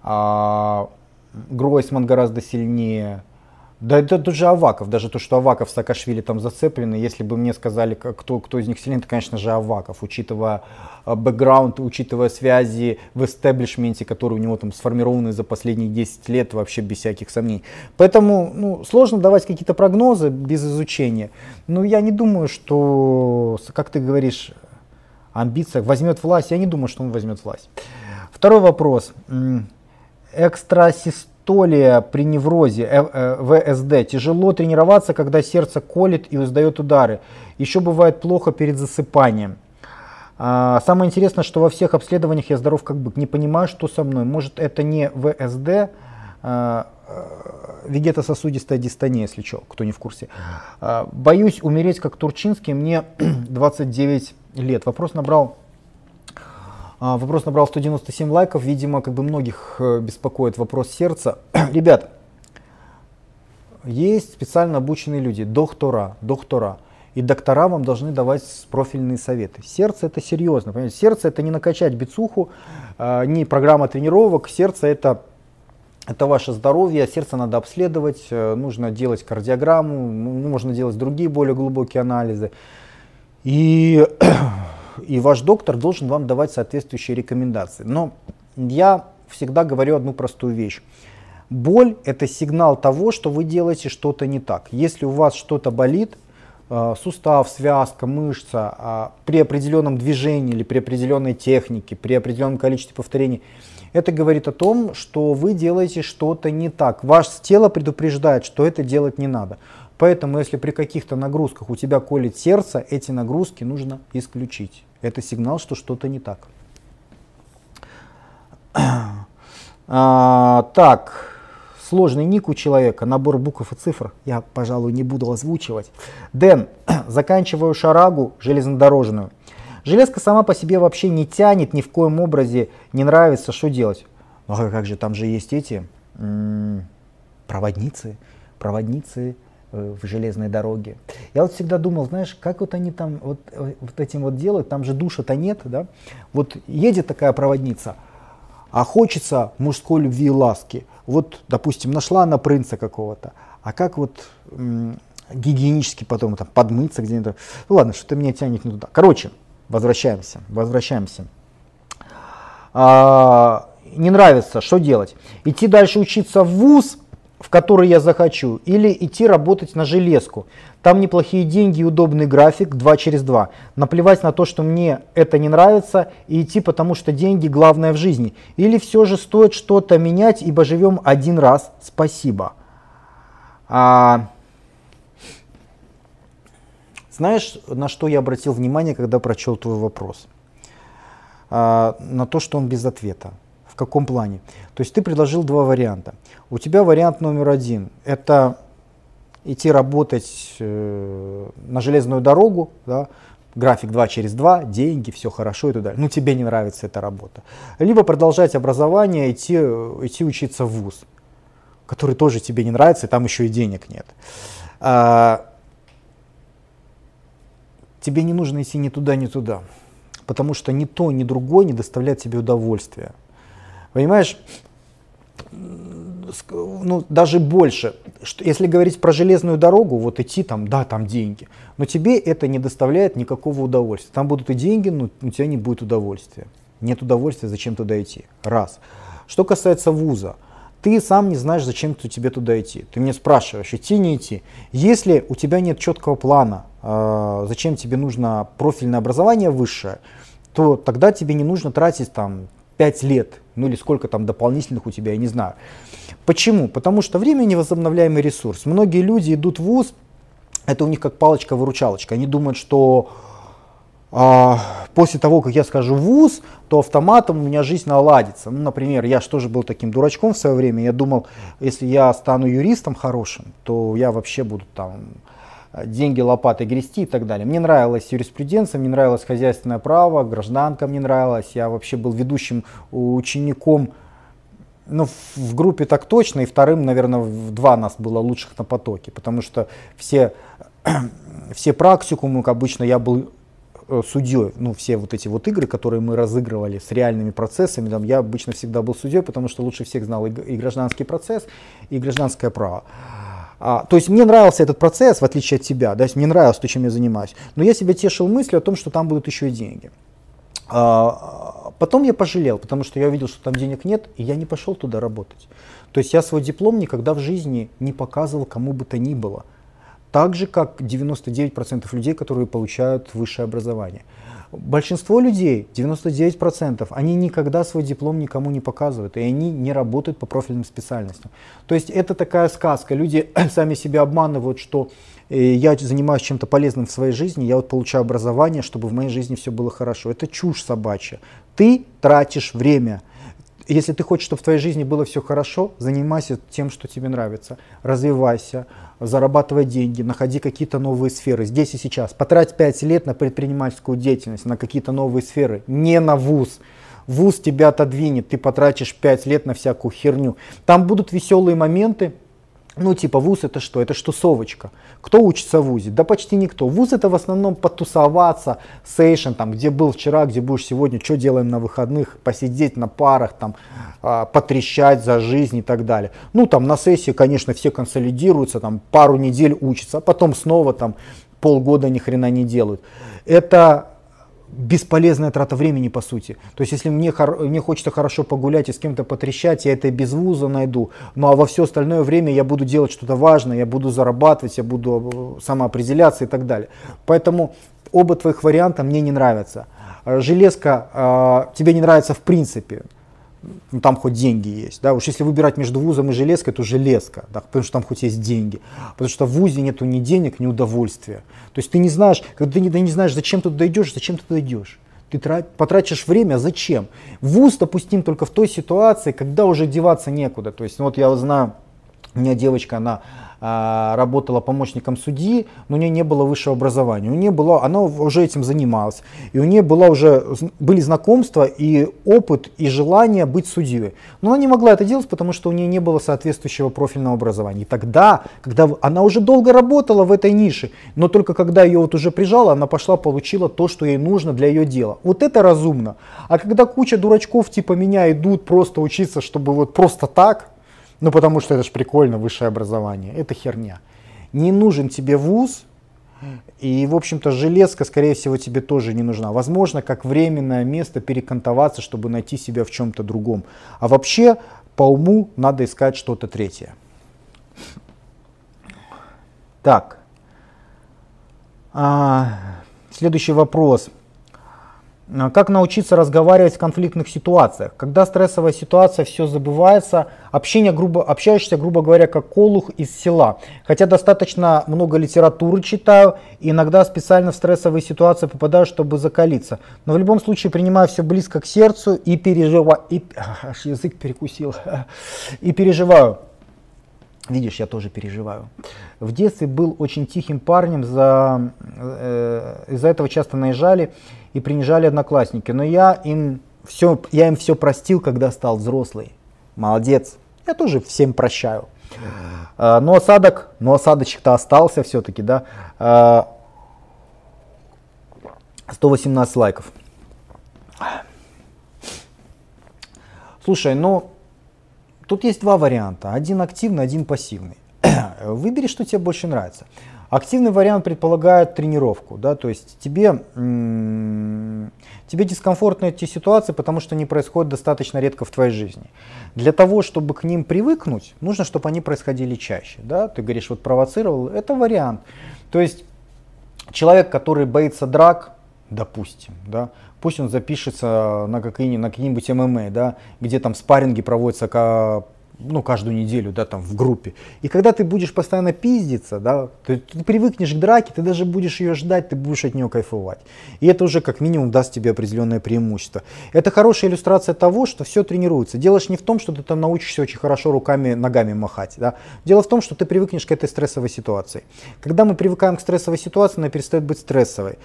А Гройсман гораздо сильнее. Да это тут же Аваков, даже то, что Аваков с Саакашвили там зацеплены, если бы мне сказали, кто, кто из них сильнее, то, конечно же, Аваков, учитывая а, бэкграунд, учитывая связи в эстеблишменте, которые у него там сформированы за последние 10 лет, вообще без всяких сомнений. Поэтому ну, сложно давать какие-то прогнозы без изучения. Но я не думаю, что, как ты говоришь, амбициях возьмет власть, я не думаю, что он возьмет власть. Второй вопрос. Экстрасистема диастолия при неврозе э, э, ВСД. Тяжело тренироваться, когда сердце колет и издает удары. Еще бывает плохо перед засыпанием. А, самое интересное, что во всех обследованиях я здоров как бы не понимаю, что со мной. Может это не ВСД, а, э, вегетососудистая дистония, если что, кто не в курсе. А, боюсь умереть как Турчинский, мне (clears throat) 29 лет. Вопрос набрал вопрос набрал 197 лайков. Видимо, как бы многих э, беспокоит вопрос сердца. (clears throat) Ребят, есть специально обученные люди, доктора, доктора. И доктора вам должны давать профильные советы. Сердце это серьезно. Понимаете? Сердце это не накачать бицуху, а, не программа тренировок. Сердце это это ваше здоровье, сердце надо обследовать, э, нужно делать кардиограмму, можно делать другие более глубокие анализы. И (clears throat) и ваш доктор должен вам давать соответствующие рекомендации. Но я всегда говорю одну простую вещь. Боль – это сигнал того, что вы делаете что-то не так. Если у вас что-то болит, э, сустав, связка, мышца, а, при определенном движении или при определенной технике, при определенном количестве повторений, это говорит о том, что вы делаете что-то не так. Ваше тело предупреждает, что это делать не надо. Поэтому, если при каких-то нагрузках у тебя колет сердце, эти нагрузки нужно исключить. Это сигнал, что что-то не так. А, так, сложный ник у человека, набор букв и цифр, я, пожалуй, не буду озвучивать. Дэн, (clears throat) заканчиваю шарагу железнодорожную. Железка сама по себе вообще не тянет, ни в коем образе не нравится, что делать? Ну а как же, там же есть эти м -м, проводницы, проводницы в железной дороге. Я вот всегда думал, знаешь, как вот они там вот, э, вот этим вот делают, там же душа-то нет, да? Вот едет такая проводница, а хочется мужской любви и ласки. Вот, допустим, нашла она принца какого-то, а как вот гигиенически потом там подмыться где-то. Ну ладно, что-то меня тянет не туда. Короче, возвращаемся, возвращаемся. А, не нравится, что делать? Идти дальше учиться в ВУЗ, в который я захочу, или идти работать на железку. Там неплохие деньги и удобный график 2 через 2. Наплевать на то, что мне это не нравится, и идти, потому что деньги главное в жизни. Или все же стоит что-то менять, ибо живем один раз. Спасибо. А... Знаешь, на что я обратил внимание, когда прочел твой вопрос? А, на то, что он без ответа каком плане? То есть ты предложил два варианта. У тебя вариант номер один – это идти работать э, на железную дорогу, да, график 2 через 2, деньги, все хорошо и так далее. Ну тебе не нравится эта работа. Либо продолжать образование, идти, идти учиться в ВУЗ, который тоже тебе не нравится, и там еще и денег нет. А, тебе не нужно идти ни туда, ни туда, потому что ни то, ни другое не доставляет тебе удовольствия. Понимаешь, ну, даже больше. Что, если говорить про железную дорогу, вот идти там, да, там деньги, но тебе это не доставляет никакого удовольствия. Там будут и деньги, но у тебя не будет удовольствия. Нет удовольствия, зачем туда идти? Раз. Что касается вуза, ты сам не знаешь, зачем тебе туда идти. Ты меня спрашиваешь, идти, не идти. Если у тебя нет четкого плана, э, зачем тебе нужно профильное образование высшее, то тогда тебе не нужно тратить там 5 лет, ну или сколько там дополнительных у тебя, я не знаю. Почему? Потому что время невозобновляемый ресурс. Многие люди идут в ВУЗ, это у них как палочка-выручалочка. Они думают, что а, после того, как я скажу ВУЗ, то автоматом у меня жизнь наладится. Ну, например, я же тоже был таким дурачком в свое время. Я думал, если я стану юристом хорошим, то я вообще буду там деньги лопатой грести и так далее. Мне нравилась юриспруденция, мне нравилось хозяйственное право, гражданка мне нравилась. Я вообще был ведущим учеником, ну, в группе так точно, и вторым, наверное, в два нас было лучших на потоке, потому что все, (clears throat) все практикумы, обычно я был э, судьей, ну, все вот эти вот игры, которые мы разыгрывали с реальными процессами, там, я обычно всегда был судьей, потому что лучше всех знал и, и гражданский процесс, и гражданское право. А, то есть мне нравился этот процесс, в отличие от тебя, да, мне нравилось то, чем я занимаюсь. Но я себя тешил мыслью о том, что там будут еще и деньги. А, потом я пожалел, потому что я увидел, что там денег нет, и я не пошел туда работать. То есть я свой диплом никогда в жизни не показывал кому бы то ни было. Так же, как 99% людей, которые получают высшее образование. Большинство людей, 99%, они никогда свой диплом никому не показывают, и они не работают по профильным специальностям. То есть это такая сказка. Люди (clears throat) сами себя обманывают, что э, я занимаюсь чем-то полезным в своей жизни, я вот получаю образование, чтобы в моей жизни все было хорошо. Это чушь собачья. Ты тратишь время. Если ты хочешь, чтобы в твоей жизни было все хорошо, занимайся тем, что тебе нравится. Развивайся, зарабатывай деньги, находи какие-то новые сферы здесь и сейчас. Потрать 5 лет на предпринимательскую деятельность, на какие-то новые сферы, не на вуз. Вуз тебя отодвинет, ты потратишь 5 лет на всякую херню. Там будут веселые моменты, ну, типа, вуз это что? Это что совочка. Кто учится в вузе? Да почти никто. Вуз это в основном потусоваться, сейшн, там, где был вчера, где будешь сегодня, что делаем на выходных, посидеть на парах, там, а, потрещать за жизнь и так далее. Ну, там, на сессии, конечно, все консолидируются, там, пару недель учатся, а потом снова, там, полгода ни хрена не делают. Это бесполезная трата времени по сути. То есть если мне, мне хочется хорошо погулять и с кем-то потрещать, я это без вуза найду. Ну а во все остальное время я буду делать что-то важное, я буду зарабатывать, я буду э, самоопределяться и так далее. Поэтому оба твоих варианта мне не нравятся. Железка э, тебе не нравится в принципе ну, там хоть деньги есть. Да? Уж если выбирать между вузом и железкой, то железка, да? потому что там хоть есть деньги. Потому что в вузе нету ни денег, ни удовольствия. То есть ты не знаешь, когда ты не, не знаешь, зачем ты туда идешь, зачем ты туда идешь. Ты трат, потратишь время, зачем? Вуз допустим только в той ситуации, когда уже деваться некуда. То есть ну, вот я знаю У меня девочка, она а, работала помощником судьи, но у нее не было высшего образования. У нее было, она уже этим занималась. И у нее была уже, были знакомства и опыт, и желание быть судьей. Но она не могла это делать, потому что у нее не было соответствующего профильного образования. И тогда, когда она уже долго работала в этой нише, но только когда ее вот уже прижала, она пошла, получила то, что ей нужно для ее дела. Вот это разумно. А когда куча дурачков типа меня идут просто учиться, чтобы вот просто так, ну, потому что это же прикольно, высшее образование. Это херня. Не нужен тебе вуз, и, в общем-то, железка, скорее всего, тебе тоже не нужна. Возможно, как временное место перекантоваться, чтобы найти себя в чем-то другом. А вообще, по уму надо искать что-то третье. Так. А, следующий вопрос. А, как научиться разговаривать в конфликтных ситуациях? Когда стрессовая ситуация, все забывается, общение грубо, общаешься, грубо говоря, как колух из села. Хотя достаточно много литературы читаю, иногда специально в стрессовые ситуации попадаю, чтобы закалиться. Но в любом случае принимаю все близко к сердцу и переживаю, и, (laughs) аж язык перекусил, (laughs) и переживаю. Видишь, я тоже переживаю. В детстве был очень тихим парнем, за, э, из-за этого часто наезжали и принижали одноклассники. Но я им все, я им все простил, когда стал взрослый. Молодец. Я тоже всем прощаю. А, но осадок, но осадочек-то остался все-таки, да. 118 а, лайков. Слушай, ну тут есть два варианта. Один активный, один пассивный. (clears throat) Выбери, что тебе больше нравится. Активный вариант предполагает тренировку, да, то есть тебе, тебе дискомфортны эти ситуации, потому что они происходят достаточно редко в твоей жизни. Для того, чтобы к ним привыкнуть, нужно, чтобы они происходили чаще, да, ты говоришь, вот провоцировал, это вариант. То есть человек, который боится драк, допустим, да, пусть он запишется на какие-нибудь, на какие-нибудь ММА, да, где там спарринги проводятся ну, каждую неделю, да, там, в группе. И когда ты будешь постоянно пиздиться, да, ты, ты привыкнешь к драке, ты даже будешь ее ждать, ты будешь от нее кайфовать. И это уже как минимум даст тебе определенное преимущество. Это хорошая иллюстрация того, что все тренируется. Дело не в том, что ты там научишься очень хорошо руками, ногами махать. Да. Дело в том, что ты привыкнешь к этой стрессовой ситуации. Когда мы привыкаем к стрессовой ситуации, она перестает быть стрессовой.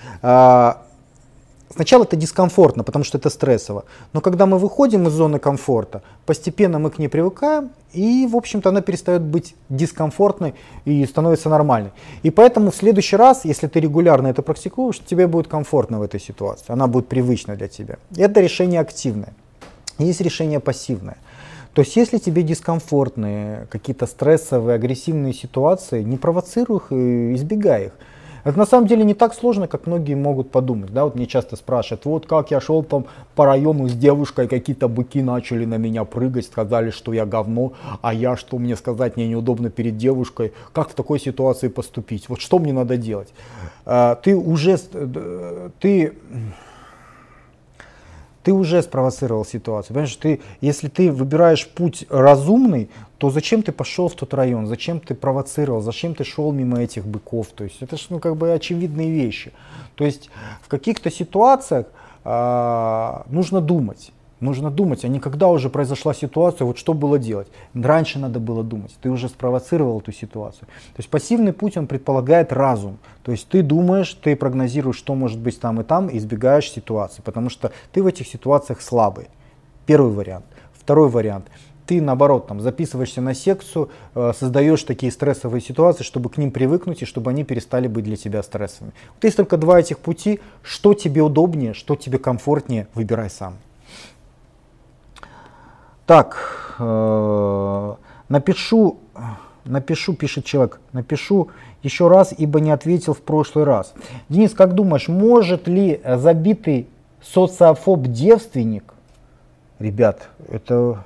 Сначала это дискомфортно, потому что это стрессово. Но когда мы выходим из зоны комфорта, постепенно мы к ней привыкаем, и, в общем-то, она перестает быть дискомфортной и становится нормальной. И поэтому в следующий раз, если ты регулярно это практикуешь, тебе будет комфортно в этой ситуации, она будет привычна для тебя. Это решение активное. Есть решение пассивное. То есть, если тебе дискомфортные, какие-то стрессовые, агрессивные ситуации, не провоцируй их и избегай их. Это на самом деле не так сложно, как многие могут подумать. Да, вот мне часто спрашивают, вот как я шел там по району с девушкой, какие-то быки начали на меня прыгать, сказали, что я говно, а я что мне сказать, мне неудобно перед девушкой, как в такой ситуации поступить, вот что мне надо делать. А, ты уже, э, ты ты уже спровоцировал ситуацию. Понимаешь, ты, если ты выбираешь путь разумный, то зачем ты пошел в тот район, зачем ты провоцировал, зачем ты шел мимо этих быков. То есть это же ну, как бы очевидные вещи. То есть в каких-то ситуациях э, нужно думать. Нужно думать, а не когда уже произошла ситуация, вот что было делать. Раньше надо было думать, ты уже спровоцировал эту ситуацию. То есть пассивный путь, он предполагает разум. То есть ты думаешь, ты прогнозируешь, что может быть там и там, и избегаешь ситуации, потому что ты в этих ситуациях слабый. Первый вариант. Второй вариант. Ты, наоборот, там, записываешься на секцию, э, создаешь такие стрессовые ситуации, чтобы к ним привыкнуть и чтобы они перестали быть для тебя стрессовыми. Вот есть только два этих пути. Что тебе удобнее, что тебе комфортнее, выбирай сам. Так, э, напишу, напишу, пишет человек, напишу еще раз, ибо не ответил в прошлый раз. Денис, как думаешь, может ли забитый социофоб-девственник, ребят, это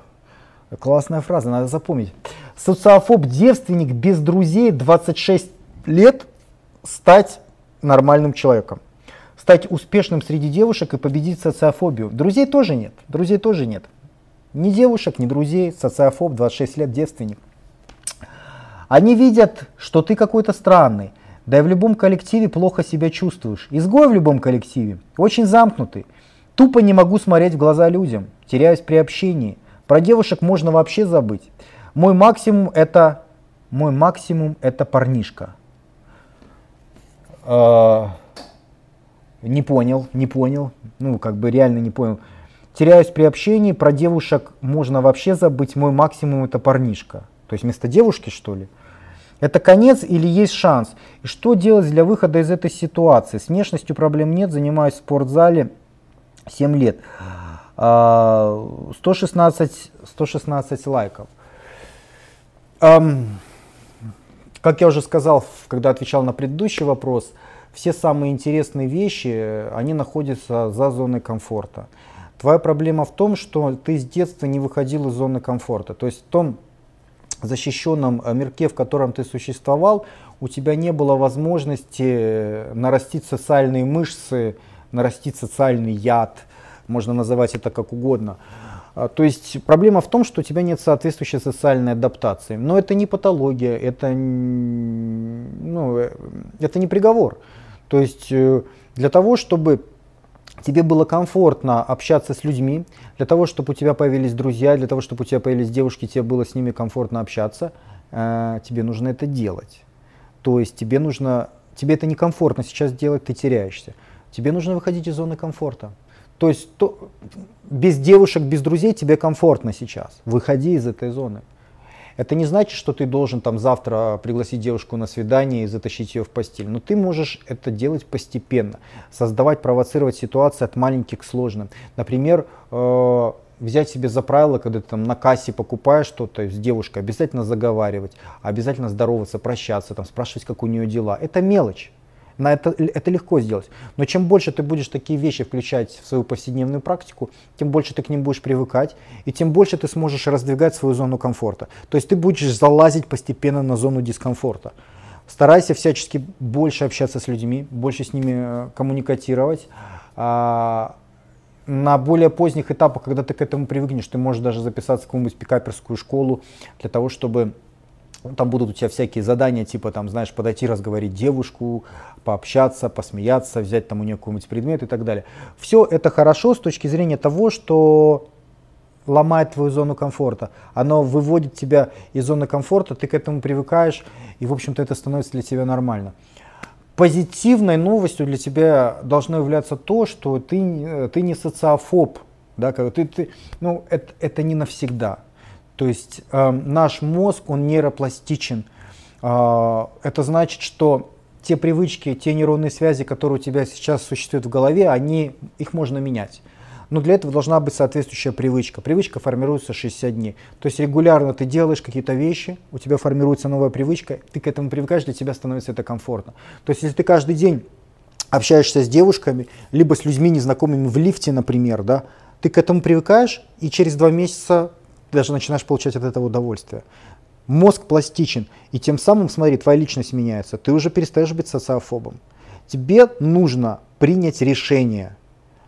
классная фраза, надо запомнить, социофоб-девственник без друзей 26 лет стать нормальным человеком? стать успешным среди девушек и победить социофобию. Друзей тоже нет. Друзей тоже нет. Ни девушек, ни друзей, социофоб, 26 лет, девственник. Они видят, что ты какой-то странный, да и в любом коллективе плохо себя чувствуешь. Изгой в любом коллективе, очень замкнутый. Тупо не могу смотреть в глаза людям, теряюсь при общении. Про девушек можно вообще забыть. Мой максимум это Мой максимум это парнишка. Э, не понял, не понял. Ну, как бы реально не понял. Теряюсь при общении, про девушек можно вообще забыть. Мой максимум это парнишка. То есть вместо девушки, что ли? Это конец или есть шанс? И что делать для выхода из этой ситуации? С внешностью проблем нет, занимаюсь в спортзале 7 лет. 116, а, 116 лайков. Как я уже сказал, когда отвечал на предыдущий вопрос, все самые интересные вещи, они находятся за зоной комфорта. Твоя проблема в том, что ты с детства не выходил из зоны комфорта. То есть в том защищенном э, мирке, в котором ты существовал, у тебя не было возможности э, нарастить социальные мышцы, нарастить социальный яд, можно называть это как угодно. А, то есть проблема в том, что у тебя нет соответствующей социальной адаптации. Но это не патология, это, ну, э, это не приговор. То есть для того, чтобы тебе было комфортно общаться с людьми, для того, чтобы у тебя появились друзья, для того, чтобы у тебя появились девушки, тебе было с ними комфортно общаться, э, тебе нужно это делать. То есть тебе нужно, тебе это некомфортно сейчас делать, ты теряешься. Тебе нужно выходить из зоны комфорта. То есть то, без девушек, без друзей тебе комфортно сейчас. Выходи из этой зоны. Это не значит, что ты должен там завтра пригласить девушку на свидание и затащить ее в постель. Но ты можешь это делать постепенно, создавать, провоцировать ситуации от маленьких к сложным. Например, э, взять себе за правило, когда ты там на кассе покупаешь что-то с девушкой, обязательно заговаривать, обязательно здороваться, прощаться, там, спрашивать, как у нее дела. Это мелочь. На это, это легко сделать. Но чем больше ты будешь такие вещи включать в свою повседневную практику, тем больше ты к ним будешь привыкать, и тем больше ты сможешь раздвигать свою зону комфорта. То есть ты будешь залазить постепенно на зону дискомфорта. Старайся всячески больше общаться с людьми, больше с ними э, коммуникатировать. А, на более поздних этапах, когда ты к этому привыкнешь, ты можешь даже записаться в какую-нибудь пикаперскую школу для того, чтобы там будут у тебя всякие задания, типа, там, знаешь, подойти, разговорить девушку, пообщаться, посмеяться, взять там у нее какой-нибудь предмет и так далее. Все это хорошо с точки зрения того, что ломает твою зону комфорта. Оно выводит тебя из зоны комфорта, ты к этому привыкаешь, и, в общем-то, это становится для тебя нормально. Позитивной новостью для тебя должно являться то, что ты, ты не социофоб. Да, ты, ты, ну, это, это не навсегда. То есть э, наш мозг, он нейропластичен. Э, это значит, что те привычки, те нейронные связи, которые у тебя сейчас существуют в голове, они, их можно менять. Но для этого должна быть соответствующая привычка. Привычка формируется 60 дней. То есть регулярно ты делаешь какие-то вещи, у тебя формируется новая привычка, ты к этому привыкаешь, для тебя становится это комфортно. То есть если ты каждый день общаешься с девушками, либо с людьми незнакомыми в лифте, например, да, ты к этому привыкаешь, и через два месяца ты даже начинаешь получать от этого удовольствие. Мозг пластичен, и тем самым, смотри, твоя личность меняется. Ты уже перестаешь быть социофобом. Тебе нужно принять решение,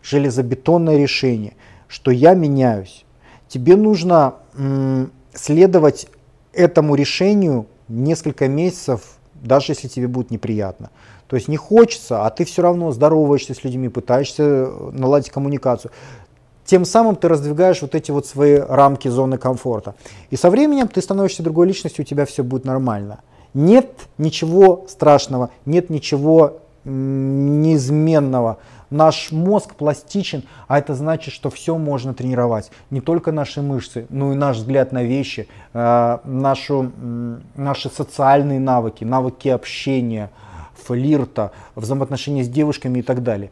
железобетонное решение, что я меняюсь. Тебе нужно следовать этому решению несколько месяцев, даже если тебе будет неприятно. То есть не хочется, а ты все равно здороваешься с людьми, пытаешься наладить коммуникацию тем самым ты раздвигаешь вот эти вот свои рамки зоны комфорта. И со временем ты становишься другой личностью, у тебя все будет нормально. Нет ничего страшного, нет ничего неизменного. Наш мозг пластичен, а это значит, что все можно тренировать. Не только наши мышцы, но и наш взгляд на вещи, э, нашу, наши социальные навыки, навыки общения, флирта, взаимоотношения с девушками и так далее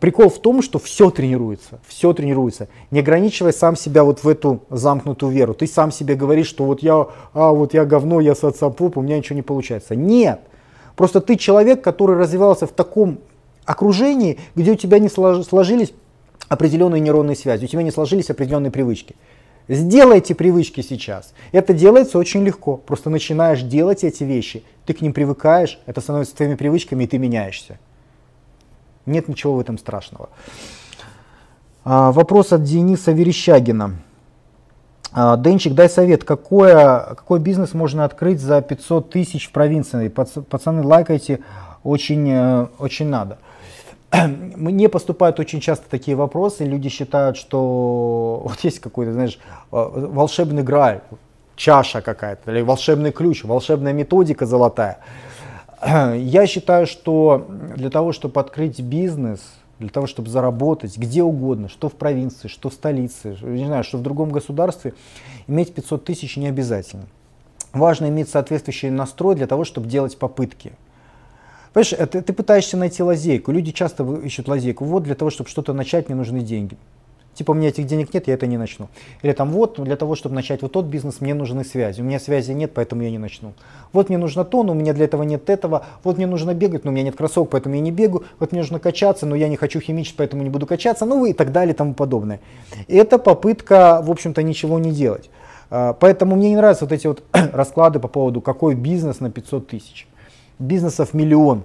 прикол в том, что все тренируется, все тренируется. Не ограничивай сам себя вот в эту замкнутую веру. Ты сам себе говоришь, что вот я, а, вот я говно, я социопоп, у меня ничего не получается. Нет. Просто ты человек, который развивался в таком окружении, где у тебя не сложились определенные нейронные связи, у тебя не сложились определенные привычки. Сделай эти привычки сейчас. Это делается очень легко. Просто начинаешь делать эти вещи, ты к ним привыкаешь, это становится твоими привычками, и ты меняешься. Нет ничего в этом страшного. А, вопрос от Дениса Верещагина. А, Денчик, дай совет, какое, какой бизнес можно открыть за 500 тысяч в провинции? Пацаны, лайкайте, очень, э, очень надо. (clears throat) Мне поступают очень часто такие вопросы, люди считают, что (laughs) вот есть какой-то, знаешь, э, волшебный грааль. чаша какая-то, или волшебный ключ, волшебная методика золотая. (clears throat) Я считаю, что для того, чтобы открыть бизнес, для того, чтобы заработать где угодно, что в провинции, что в столице, не знаю, что в другом государстве, иметь 500 тысяч не обязательно. Важно иметь соответствующий настрой для того, чтобы делать попытки. Понимаешь, это, ты пытаешься найти лазейку. Люди часто ищут лазейку. Вот для того, чтобы что-то начать, мне нужны деньги. Типа, у меня этих денег нет, я это не начну. Или там, вот, для того, чтобы начать вот тот бизнес, мне нужны связи. У меня связи нет, поэтому я не начну. Вот мне нужно то, но у меня для этого нет этого. Вот мне нужно бегать, но у меня нет кроссовок, поэтому я не бегу. Вот мне нужно качаться, но я не хочу химичить, поэтому не буду качаться. Ну и так далее и тому подобное. Это попытка, в общем-то, ничего не делать. А, поэтому мне не нравятся вот эти вот (clears throat) расклады по поводу, какой бизнес на 500 тысяч. Бизнесов миллион.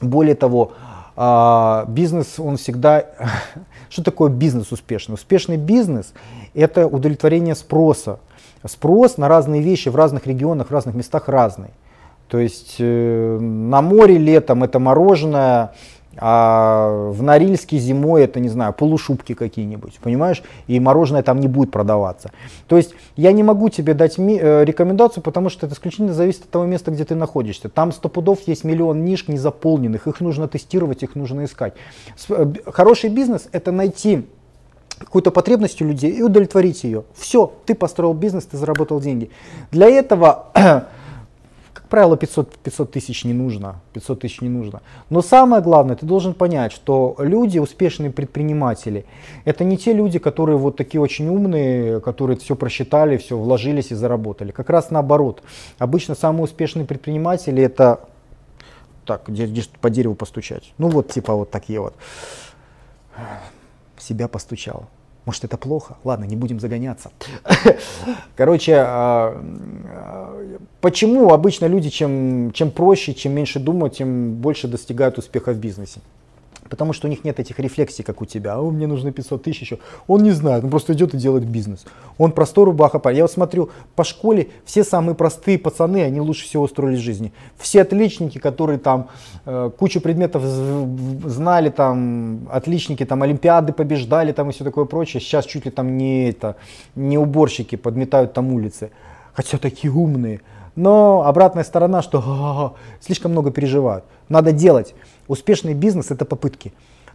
Более того, а, бизнес, он всегда... (laughs) Что такое бизнес успешный? Успешный бизнес – это удовлетворение спроса. Спрос на разные вещи в разных регионах, в разных местах разный. То есть э, на море летом это мороженое, а в Норильске зимой это, не знаю, полушубки какие-нибудь, понимаешь? И мороженое там не будет продаваться. То есть я не могу тебе дать ми- э, рекомендацию, потому что это исключительно зависит от того места, где ты находишься. Там сто пудов есть миллион ниш незаполненных, их нужно тестировать, их нужно искать. Э, хороший бизнес это найти какую-то потребность у людей и удовлетворить ее. Все, ты построил бизнес, ты заработал деньги. Для этого правило, 500, 500 тысяч не нужно, 500 тысяч не нужно. Но самое главное, ты должен понять, что люди, успешные предприниматели, это не те люди, которые вот такие очень умные, которые все просчитали, все вложились и заработали. Как раз наоборот. Обычно самые успешные предприниматели это так, где, где по дереву постучать. Ну вот типа вот такие вот. Себя постучал. Может это плохо? Ладно, не будем загоняться. (laughs) Короче, а, а, почему обычно люди, чем, чем проще, чем меньше думают, тем больше достигают успеха в бизнесе? Потому что у них нет этих рефлексий, как у тебя. А мне нужно 500 тысяч еще. Он не знает, он просто идет и делает бизнес. Он простой рубаха. Я вот смотрю, по школе все самые простые пацаны, они лучше всего устроились жизни. Все отличники, которые там э, кучу предметов знали, там, отличники, там, олимпиады побеждали, там и все такое прочее. Сейчас чуть ли там не это, не уборщики подметают там улицы. Хотя такие умные. Но обратная сторона, что слишком много переживают. Надо делать. Успешный бизнес это попытки.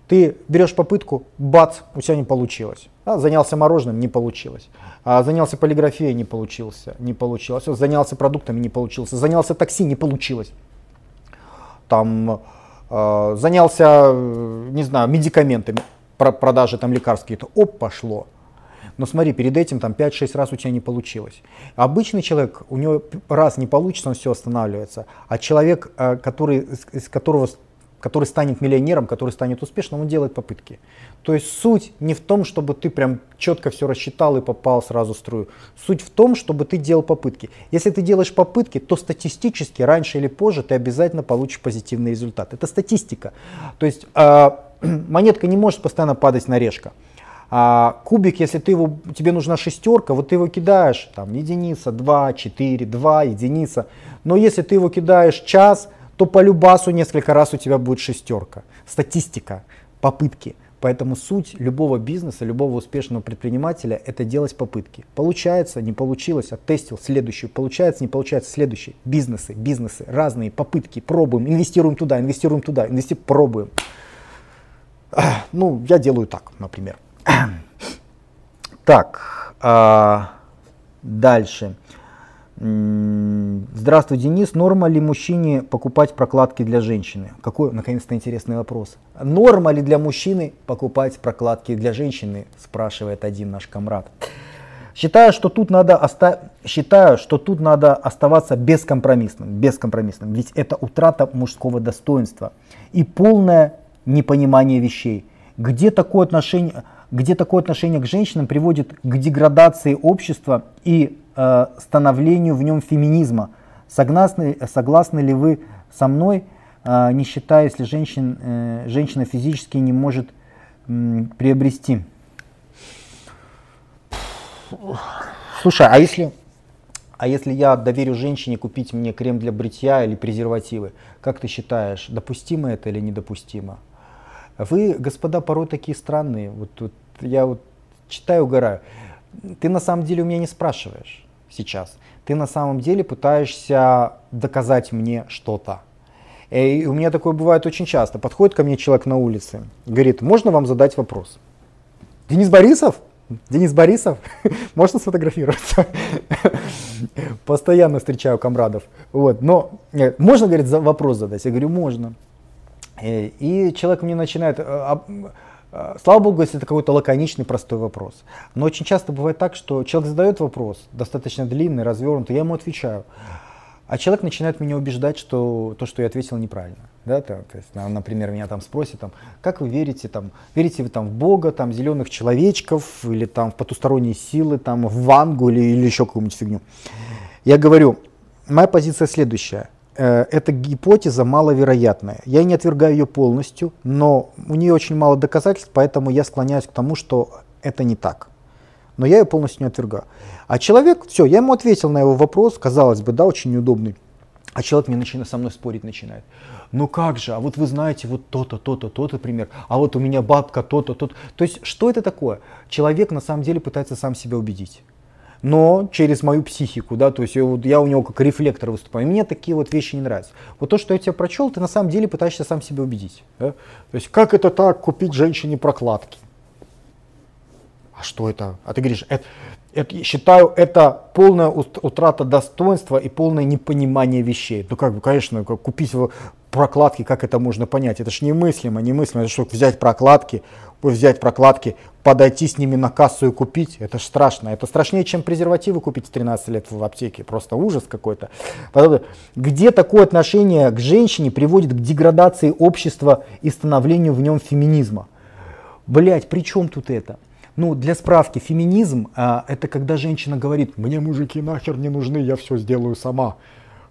Ты берешь попытку, бац, у тебя не получилось. А, занялся мороженым, не получилось. А, занялся полиграфией, не получился, не получилось. Занялся продуктами, не получился. Занялся такси, не получилось. Там а, занялся, не знаю, медикаментами, продажи там лекарств какие-то. Оп, пошло. Но смотри, перед этим там 5-6 раз у тебя не получилось. Обычный человек, у него раз не получится, он все останавливается. А человек, э, который, из которого который станет миллионером, который станет успешным, он делает попытки. То есть суть не в том, чтобы ты прям четко все рассчитал и попал сразу в струю. Суть в том, чтобы ты делал попытки. Если ты делаешь попытки, то статистически раньше или позже ты обязательно получишь позитивный результат. Это статистика. То есть э, (clears throat) монетка не может постоянно падать на решка. А кубик, если ты его, тебе нужна шестерка, вот ты его кидаешь, там единица, два, четыре, два, единица. Но если ты его кидаешь час, то по любасу несколько раз у тебя будет шестерка. Статистика, попытки. Поэтому суть любого бизнеса, любого успешного предпринимателя – это делать попытки. Получается, не получилось, оттестил следующую. Получается, не получается, следующий. Бизнесы, бизнесы, разные попытки, пробуем, инвестируем туда, инвестируем туда, инвести, пробуем. Ну, я делаю так, например. (clears throat) Так, а, дальше. Здравствуй, Денис. Норма ли мужчине покупать прокладки для женщины? Какой, наконец-то, интересный вопрос. Норма ли для мужчины покупать прокладки для женщины? Спрашивает один наш комрад. Считаю, что тут надо, оста... Считаю, что тут надо оставаться бескомпромиссным, бескомпромиссным, ведь это утрата мужского достоинства и полное непонимание вещей. Где такое отношение, где такое отношение к женщинам приводит к деградации общества и э, становлению в нем феминизма. Согласны, согласны ли вы со мной, э, не считая, если женщин, э, женщина физически не может приобрести? Слушай, а если, а если я доверю женщине купить мне крем для бритья или презервативы, как ты считаешь, допустимо это или недопустимо? Вы, господа, порой такие странные. Вот, вот я вот читаю, угораю. Ты на самом деле у меня не спрашиваешь. Сейчас, ты на самом деле пытаешься доказать мне что-то. И у меня такое бывает очень часто. Подходит ко мне человек на улице, говорит, можно вам задать вопрос? Денис Борисов? Денис Борисов? (laughs) Можно сфотографироваться? (laughs) Постоянно встречаю комрадов. Вот. Но э, можно, говорит, вопрос задать? Я говорю, можно. Э, и человек мне начинает э, Слава богу, если это какой-то лаконичный, простой вопрос. Но очень часто бывает так, что человек задает вопрос, достаточно длинный, развернутый, я ему отвечаю. А человек начинает меня убеждать, что то, что я ответил, неправильно. Да, то, то есть, например, меня там спросят, там, как вы верите, там, верите вы там, в Бога, там, зеленых человечков, или там, в потусторонние силы, там, в Вангу или, или еще какую-нибудь фигню. Я говорю, моя позиция следующая. Э, эта гипотеза маловероятная. Я не отвергаю ее полностью, но у нее очень мало доказательств, поэтому я склоняюсь к тому, что это не так но я ее полностью не отвергаю. А человек, все, я ему ответил на его вопрос, казалось бы, да, очень неудобный. А человек мне начинает, со мной спорить начинает. Ну как же, а вот вы знаете вот то-то, то-то, то-то пример, а вот у меня бабка то-то, то-то. То есть что это такое? Человек на самом деле пытается сам себя убедить. Но через мою психику, да, то есть я, я у него как рефлектор выступаю. И мне такие вот вещи не нравятся. Вот то, что я тебе прочел, ты на самом деле пытаешься сам себя убедить. Да? То есть как это так купить женщине прокладки? а что это? А ты говоришь, это, это, считаю, это полная утрата достоинства и полное непонимание вещей. Ну как бы, конечно, как купить прокладки, как это можно понять? Это ж немыслимо, немыслимо. Это что, взять прокладки, взять прокладки, подойти с ними на кассу и купить, это ж страшно. Это страшнее, чем презервативы купить в 13 лет в аптеке. Просто ужас какой-то. Где такое отношение к женщине приводит к деградации общества и становлению в нем феминизма? Блять, при чем тут это? Ну, для справки, феминизм а, это когда женщина говорит, мне мужики нахер не нужны, я все сделаю сама.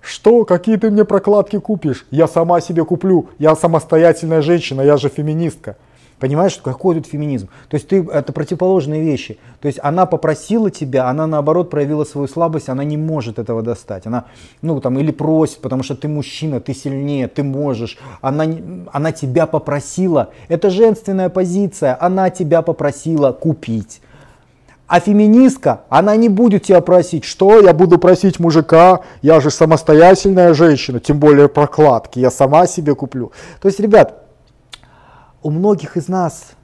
Что, какие ты мне прокладки купишь? Я сама себе куплю, я самостоятельная женщина, я же феминистка. Понимаешь, какой тут феминизм? То есть ты, это противоположные вещи. То есть она попросила тебя, она наоборот проявила свою слабость, она не может этого достать. Она, ну там, или просит, потому что ты мужчина, ты сильнее, ты можешь. Она, она тебя попросила. Это женственная позиция. Она тебя попросила купить. А феминистка, она не будет тебя просить, что я буду просить мужика, я же самостоятельная женщина, тем более прокладки, я сама себе куплю. То есть, ребят, у многих из нас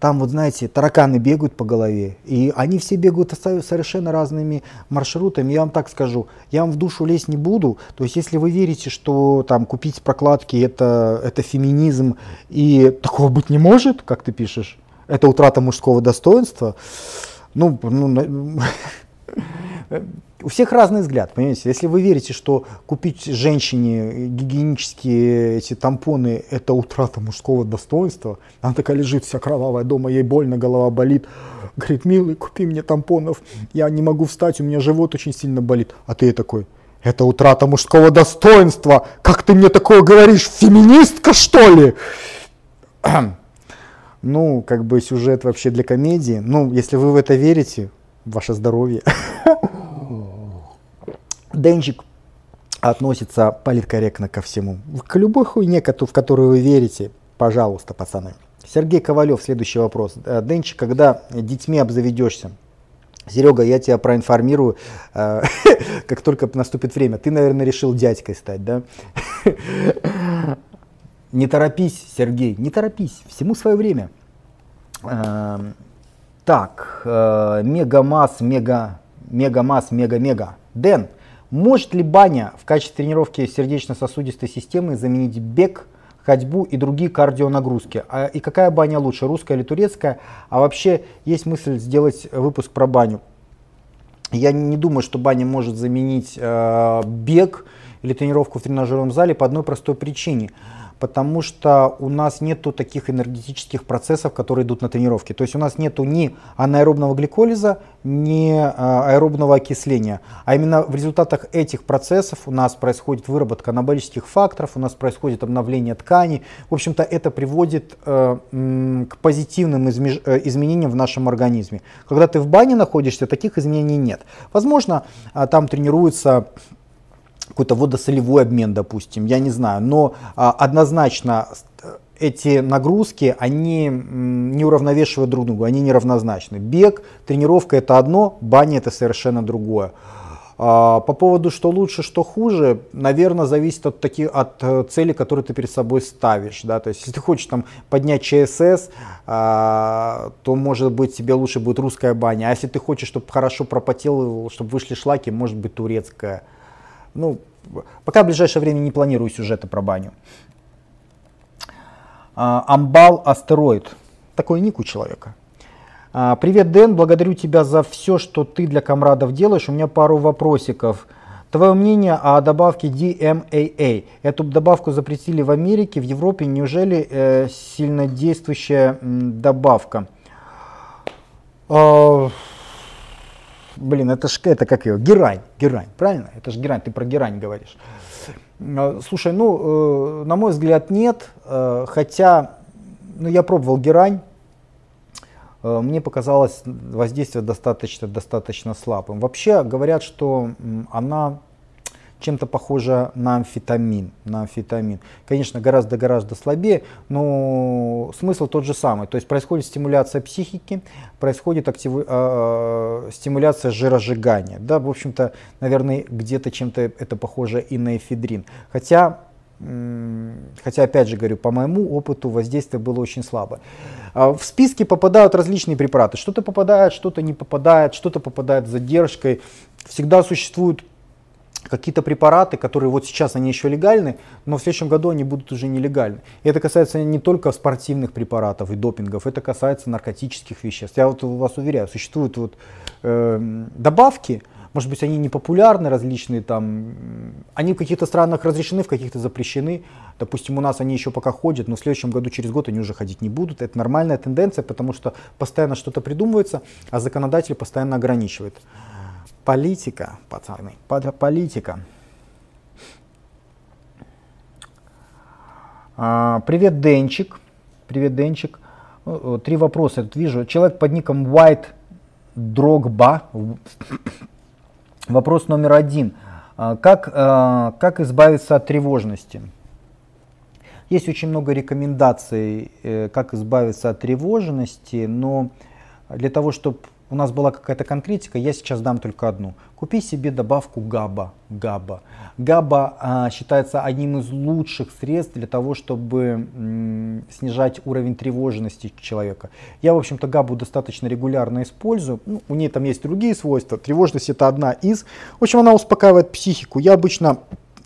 там вот знаете, тараканы бегают по голове, и они все бегают совершенно разными маршрутами. Я вам так скажу, я вам в душу лезть не буду. То есть, если вы верите, что там купить прокладки это, это феминизм, и такого быть не может, как ты пишешь, это утрата мужского достоинства, ну, ну (laughs) у всех разный взгляд, понимаете? Если вы верите, что купить женщине гигиенические эти тампоны – это утрата мужского достоинства, она такая лежит вся кровавая дома, ей больно, голова болит, говорит, милый, купи мне тампонов, я не могу встать, у меня живот очень сильно болит. А ты такой, это утрата мужского достоинства, как ты мне такое говоришь, феминистка что ли? (clears throat) Ну, как бы сюжет вообще для комедии. Ну, если вы в это верите, ваше здоровье. (laughs) Денчик относится политкорректно ко всему. К любой хуйне, в которую вы верите, пожалуйста, пацаны. Сергей Ковалев, следующий вопрос. Э, Денчик, когда детьми обзаведешься? Серега, я тебя проинформирую, э, (laughs) как только наступит время. Ты, наверное, решил дядькой стать, да? (laughs) Не торопись, Сергей, не торопись, всему свое время. Эм, так, э, мегамасс, мега, мегамасс, мега-мега. Дэн, может ли баня в качестве тренировки сердечно-сосудистой системы заменить бег, ходьбу и другие кардионагрузки? А, и какая баня лучше, русская или турецкая? А вообще есть мысль сделать выпуск про баню. Я не думаю, что баня может заменить э, бег или тренировку в тренажерном зале по одной простой причине – потому что у нас нету таких энергетических процессов, которые идут на тренировке. То есть у нас нету ни анаэробного гликолиза, ни а, аэробного окисления. А именно в результатах этих процессов у нас происходит выработка анаболических факторов, у нас происходит обновление тканей. В общем-то, это приводит э, к позитивным э, изменениям в нашем организме. Когда ты в бане находишься, таких изменений нет. Возможно, а, там тренируются какой-то водосолевой обмен, допустим, я не знаю, но а, однозначно эти нагрузки, они не уравновешивают друг друга, они неравнозначны. Бег, тренировка это одно, баня это совершенно другое. А, по поводу, что лучше, что хуже, наверное, зависит от, таких, от э, цели, которые ты перед собой ставишь. Да? То есть, если ты хочешь там, поднять ЧСС, а, то, может быть, тебе лучше будет русская баня. А если ты хочешь, чтобы хорошо пропотел, чтобы вышли шлаки, может быть, турецкая. Ну, пока в ближайшее время не планирую сюжеты про баню. А, Амбал астероид. Такой ник у человека. А, привет, Дэн, благодарю тебя за все, что ты для комрадов делаешь. У меня пару вопросиков. Твое мнение о добавке DMAA. Эту добавку запретили в Америке, в Европе. Неужели э, сильнодействующая добавка? Э, блин, это ж это как ее? Герань. Герань, правильно? Это же герань, ты про герань говоришь. А, слушай, ну, э, на мой взгляд, нет. Э, хотя, ну, я пробовал герань. Э, мне показалось воздействие достаточно, достаточно слабым. Вообще говорят, что она чем-то похожа на амфетамин, на амфетамин. Конечно, гораздо-гораздо слабее, но смысл тот же самый. То есть происходит стимуляция психики, происходит актив... э, стимуляция жиросжигания. Да, в общем-то, наверное, где-то чем-то это похоже и на эфедрин. Хотя Хотя, опять же говорю, по моему опыту воздействие было очень слабо. А, в списке попадают различные препараты. Что-то попадает, что-то не попадает, что-то попадает с задержкой. Всегда существуют какие-то препараты, которые вот сейчас они еще легальны, но в следующем году они будут уже нелегальны. И это касается не только спортивных препаратов и допингов, это касается наркотических веществ. Я вот вас уверяю, существуют вот э, добавки, может быть, они не популярны, различные там, они в каких-то странах разрешены, в каких-то запрещены. Допустим, у нас они еще пока ходят, но в следующем году, через год они уже ходить не будут. Это нормальная тенденция, потому что постоянно что-то придумывается, а законодатель постоянно ограничивает. Политика, пацаны, политика. А, привет, Денчик. Привет, Денчик. Три вопроса тут вижу. Человек под ником White Drogba Вопрос номер один. А, как, а, как избавиться от тревожности? Есть очень много рекомендаций, э, как избавиться от тревожности, но для того, чтобы у нас была какая-то конкретика, я сейчас дам только одну. Купи себе добавку ГАБА. ГАБА, ГАБА а, считается одним из лучших средств для того, чтобы м, снижать уровень тревожности человека. Я, в общем-то, ГАБу достаточно регулярно использую. Ну, у нее там есть другие свойства. Тревожность это одна из. В общем, она успокаивает психику. Я обычно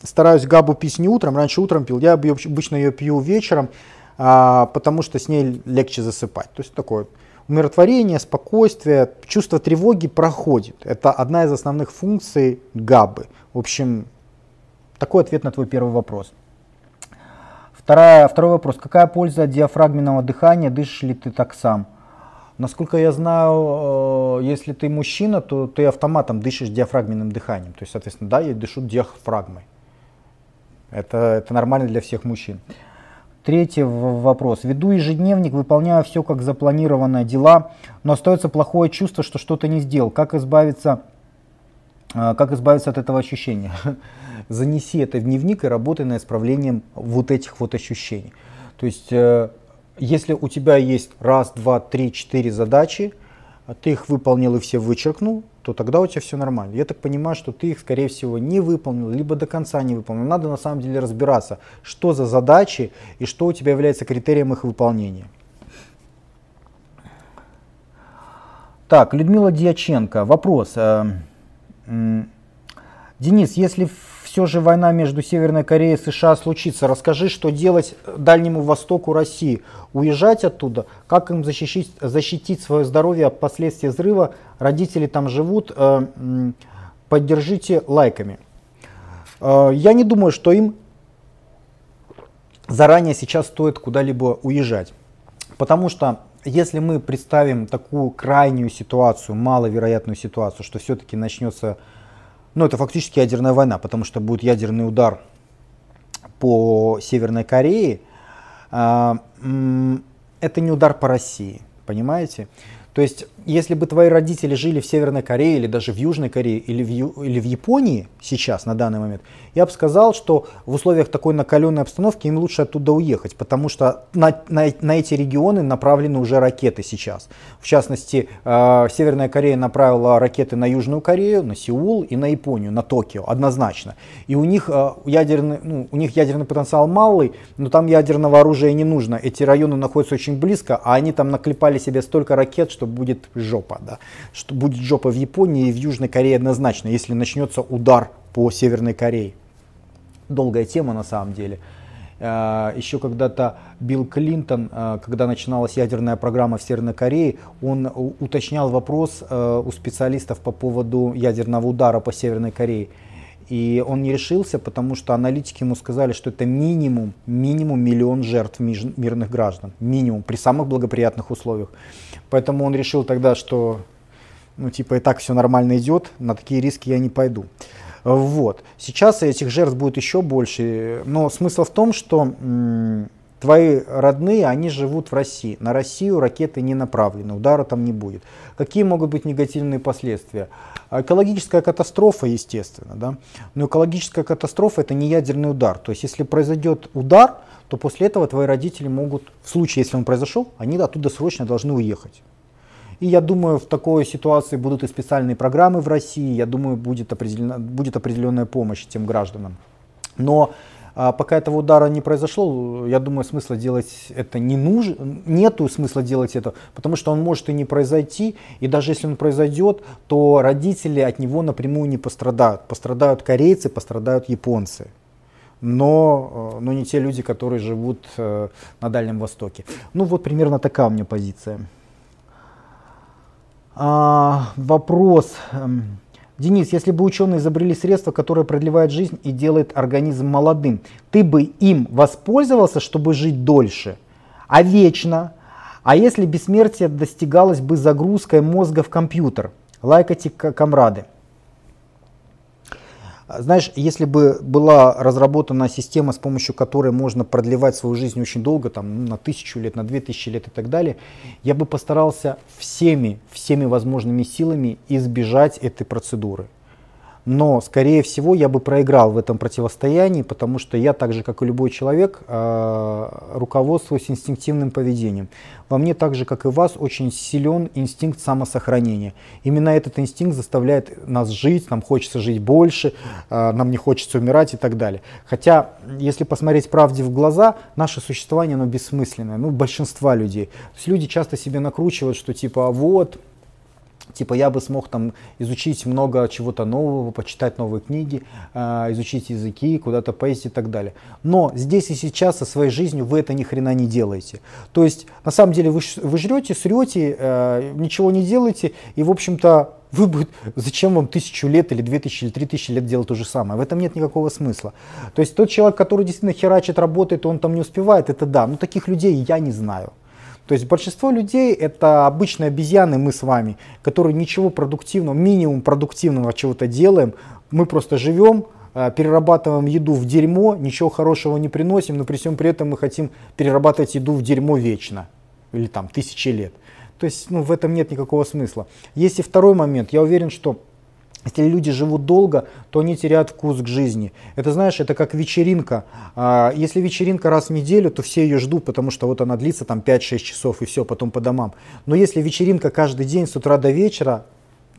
стараюсь ГАБу пить не утром. Раньше утром пил. Я обычно ее пью вечером, а, потому что с ней легче засыпать. То есть такое умиротворение, спокойствие, чувство тревоги проходит. Это одна из основных функций габы. В общем, такой ответ на твой первый вопрос. Вторая, второй вопрос. Какая польза от диафрагменного дыхания? Дышишь ли ты так сам? Насколько я знаю, э, если ты мужчина, то ты автоматом дышишь диафрагменным дыханием. То есть, соответственно, да, я дышу диафрагмой. Это, это нормально для всех мужчин. Третий вопрос. Веду ежедневник, выполняю все как запланированное дела, но остается плохое чувство, что что-то не сделал. Как избавиться, э, как избавиться от этого ощущения? (laughs) Занеси это в дневник и работай над исправлением вот этих вот ощущений. То есть, э, если у тебя есть раз, два, три, четыре задачи, ты их выполнил и все вычеркнул, то тогда у тебя все нормально. Я так понимаю, что ты их, скорее всего, не выполнил, либо до конца не выполнил. Надо на самом деле разбираться, что за задачи и что у тебя является критерием их выполнения. Так, Людмила Дьяченко. Вопрос. Э, Денис, если все же война между Северной Кореей и США случится. Расскажи, что делать Дальнему Востоку России. Уезжать оттуда? Как им защитить, защитить свое здоровье от последствий взрыва? Родители там живут. Э, поддержите лайками. Э, я не думаю, что им заранее сейчас стоит куда-либо уезжать. Потому что если мы представим такую крайнюю ситуацию, маловероятную ситуацию, что все-таки начнется ну, это фактически ядерная война, потому что будет ядерный удар по Северной Корее. А, это не удар по России, понимаете? То есть, если бы твои родители жили в Северной Корее или даже в Южной Корее или в, Ю, или в Японии сейчас, на данный момент, я бы сказал, что в условиях такой накаленной обстановки им лучше оттуда уехать, потому что на, на, на эти регионы направлены уже ракеты сейчас. В частности, э, Северная Корея направила ракеты на Южную Корею, на Сеул и на Японию, на Токио, однозначно. И у них, э, ядерный, ну, у них ядерный потенциал малый, но там ядерного оружия не нужно. Эти районы находятся очень близко, а они там наклепали себе столько ракет, что будет жопа. Да? Что будет жопа в Японии и в Южной Корее однозначно, если начнется удар по Северной Корее. Долгая тема на самом деле. Э, Еще когда-то Билл Клинтон, э, когда начиналась ядерная программа в Северной Корее, он уточнял вопрос э, у специалистов по поводу ядерного удара по Северной Корее. И он не решился, потому что аналитики ему сказали, что это минимум, минимум миллион жертв мирных граждан. Минимум, при самых благоприятных условиях. Поэтому он решил тогда, что ну типа и так все нормально идет, на такие риски я не пойду. Вот. Сейчас этих жертв будет еще больше, но смысл в том, что твои родные, они живут в России. На Россию ракеты не направлены, удара там не будет. Какие могут быть негативные последствия? Экологическая катастрофа, естественно, да? но экологическая катастрофа это не ядерный удар. То есть если произойдет удар, то после этого твои родители могут, в случае, если он произошел, они оттуда срочно должны уехать. И я думаю, в такой ситуации будут и специальные программы в России, я думаю, будет, определена, будет определенная помощь тем гражданам. Но а, пока этого удара не произошло, я думаю, смысла делать это не нужно, нету смысла делать это, потому что он может и не произойти, и даже если он произойдет, то родители от него напрямую не пострадают. Пострадают корейцы, пострадают японцы но, э, но не те люди, которые живут э, на Дальнем Востоке. Ну вот примерно такая у меня позиция. А, вопрос. Денис, если бы ученые изобрели средство, которое продлевает жизнь и делает организм молодым, ты бы им воспользовался, чтобы жить дольше, а вечно? А если бессмертие достигалось бы загрузкой мозга в компьютер? Лайкайте, комрады. Знаешь, если бы была разработана система, с помощью которой можно продлевать свою жизнь очень долго, там, ну, на тысячу лет, на две тысячи лет и так далее, я бы постарался всеми, всеми возможными силами избежать этой процедуры но, скорее всего, я бы проиграл в этом противостоянии, потому что я, так же, как и любой человек, а, руководствуюсь инстинктивным поведением. Во мне, так же, как и вас, очень силен инстинкт самосохранения. Именно этот инстинкт заставляет нас жить, нам хочется жить больше, а, нам не хочется умирать и так далее. Хотя, если посмотреть правде в глаза, наше существование, оно бессмысленное, ну, большинства людей. То есть люди часто себе накручивают, что типа, «А вот, Типа я бы смог там изучить много чего-то нового, почитать новые книги, э, изучить языки, куда-то поездить и так далее. Но здесь и сейчас со своей жизнью вы это ни хрена не делаете. То есть на самом деле вы, вы жрете, срете, э, ничего не делаете и в общем-то вы будет, зачем вам тысячу лет или две тысячи или три тысячи лет делать то же самое? В этом нет никакого смысла. То есть тот человек, который действительно херачит, работает, он там не успевает, это да. Но таких людей я не знаю. То есть большинство людей это обычные обезьяны, мы с вами, которые ничего продуктивного, минимум продуктивного чего-то делаем. Мы просто живем, э, перерабатываем еду в дерьмо, ничего хорошего не приносим, но при всем при этом мы хотим перерабатывать еду в дерьмо вечно или там тысячи лет. То есть ну, в этом нет никакого смысла. Есть и второй момент. Я уверен, что если люди живут долго, то они теряют вкус к жизни. Это, знаешь, это как вечеринка. А, если вечеринка раз в неделю, то все ее ждут, потому что вот она длится там 5-6 часов и все, потом по домам. Но если вечеринка каждый день с утра до вечера,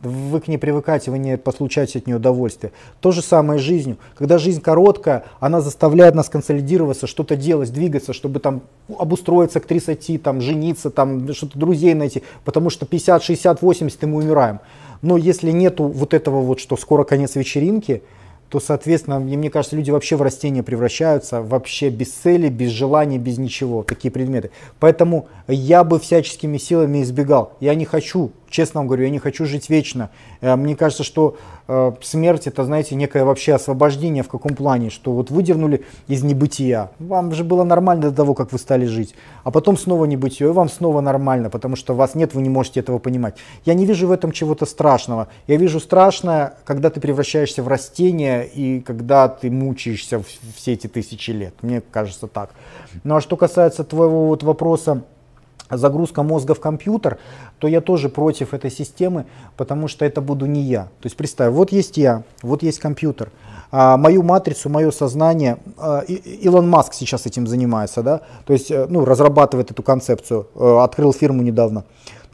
вы к ней привыкаете, вы не получаете от нее удовольствие. То же самое с жизнью. Когда жизнь короткая, она заставляет нас консолидироваться, что-то делать, двигаться, чтобы там обустроиться к 30, там, жениться, там, что-то друзей найти, потому что 50, 60, 80 и мы умираем. Но если нету вот этого вот, что скоро конец вечеринки, то, соответственно, мне кажется, люди вообще в растения превращаются, вообще без цели, без желания, без ничего, такие предметы. Поэтому я бы всяческими силами избегал. Я не хочу честно вам говорю, я не хочу жить вечно. Э, мне кажется, что э, смерть это, знаете, некое вообще освобождение в каком плане, что вот выдернули из небытия. Вам же было нормально до того, как вы стали жить. А потом снова небытие, и вам снова нормально, потому что вас нет, вы не можете этого понимать. Я не вижу в этом чего-то страшного. Я вижу страшное, когда ты превращаешься в растение и когда ты мучаешься все эти тысячи лет. Мне кажется так. Ну а что касается твоего вот вопроса, загрузка мозга в компьютер, то я тоже против этой системы, потому что это буду не я. То есть представь, вот есть я, вот есть компьютер, а мою матрицу, мое сознание, а, Илон Маск сейчас этим занимается, да, то есть э, ну, разрабатывает эту концепцию, э, открыл фирму недавно.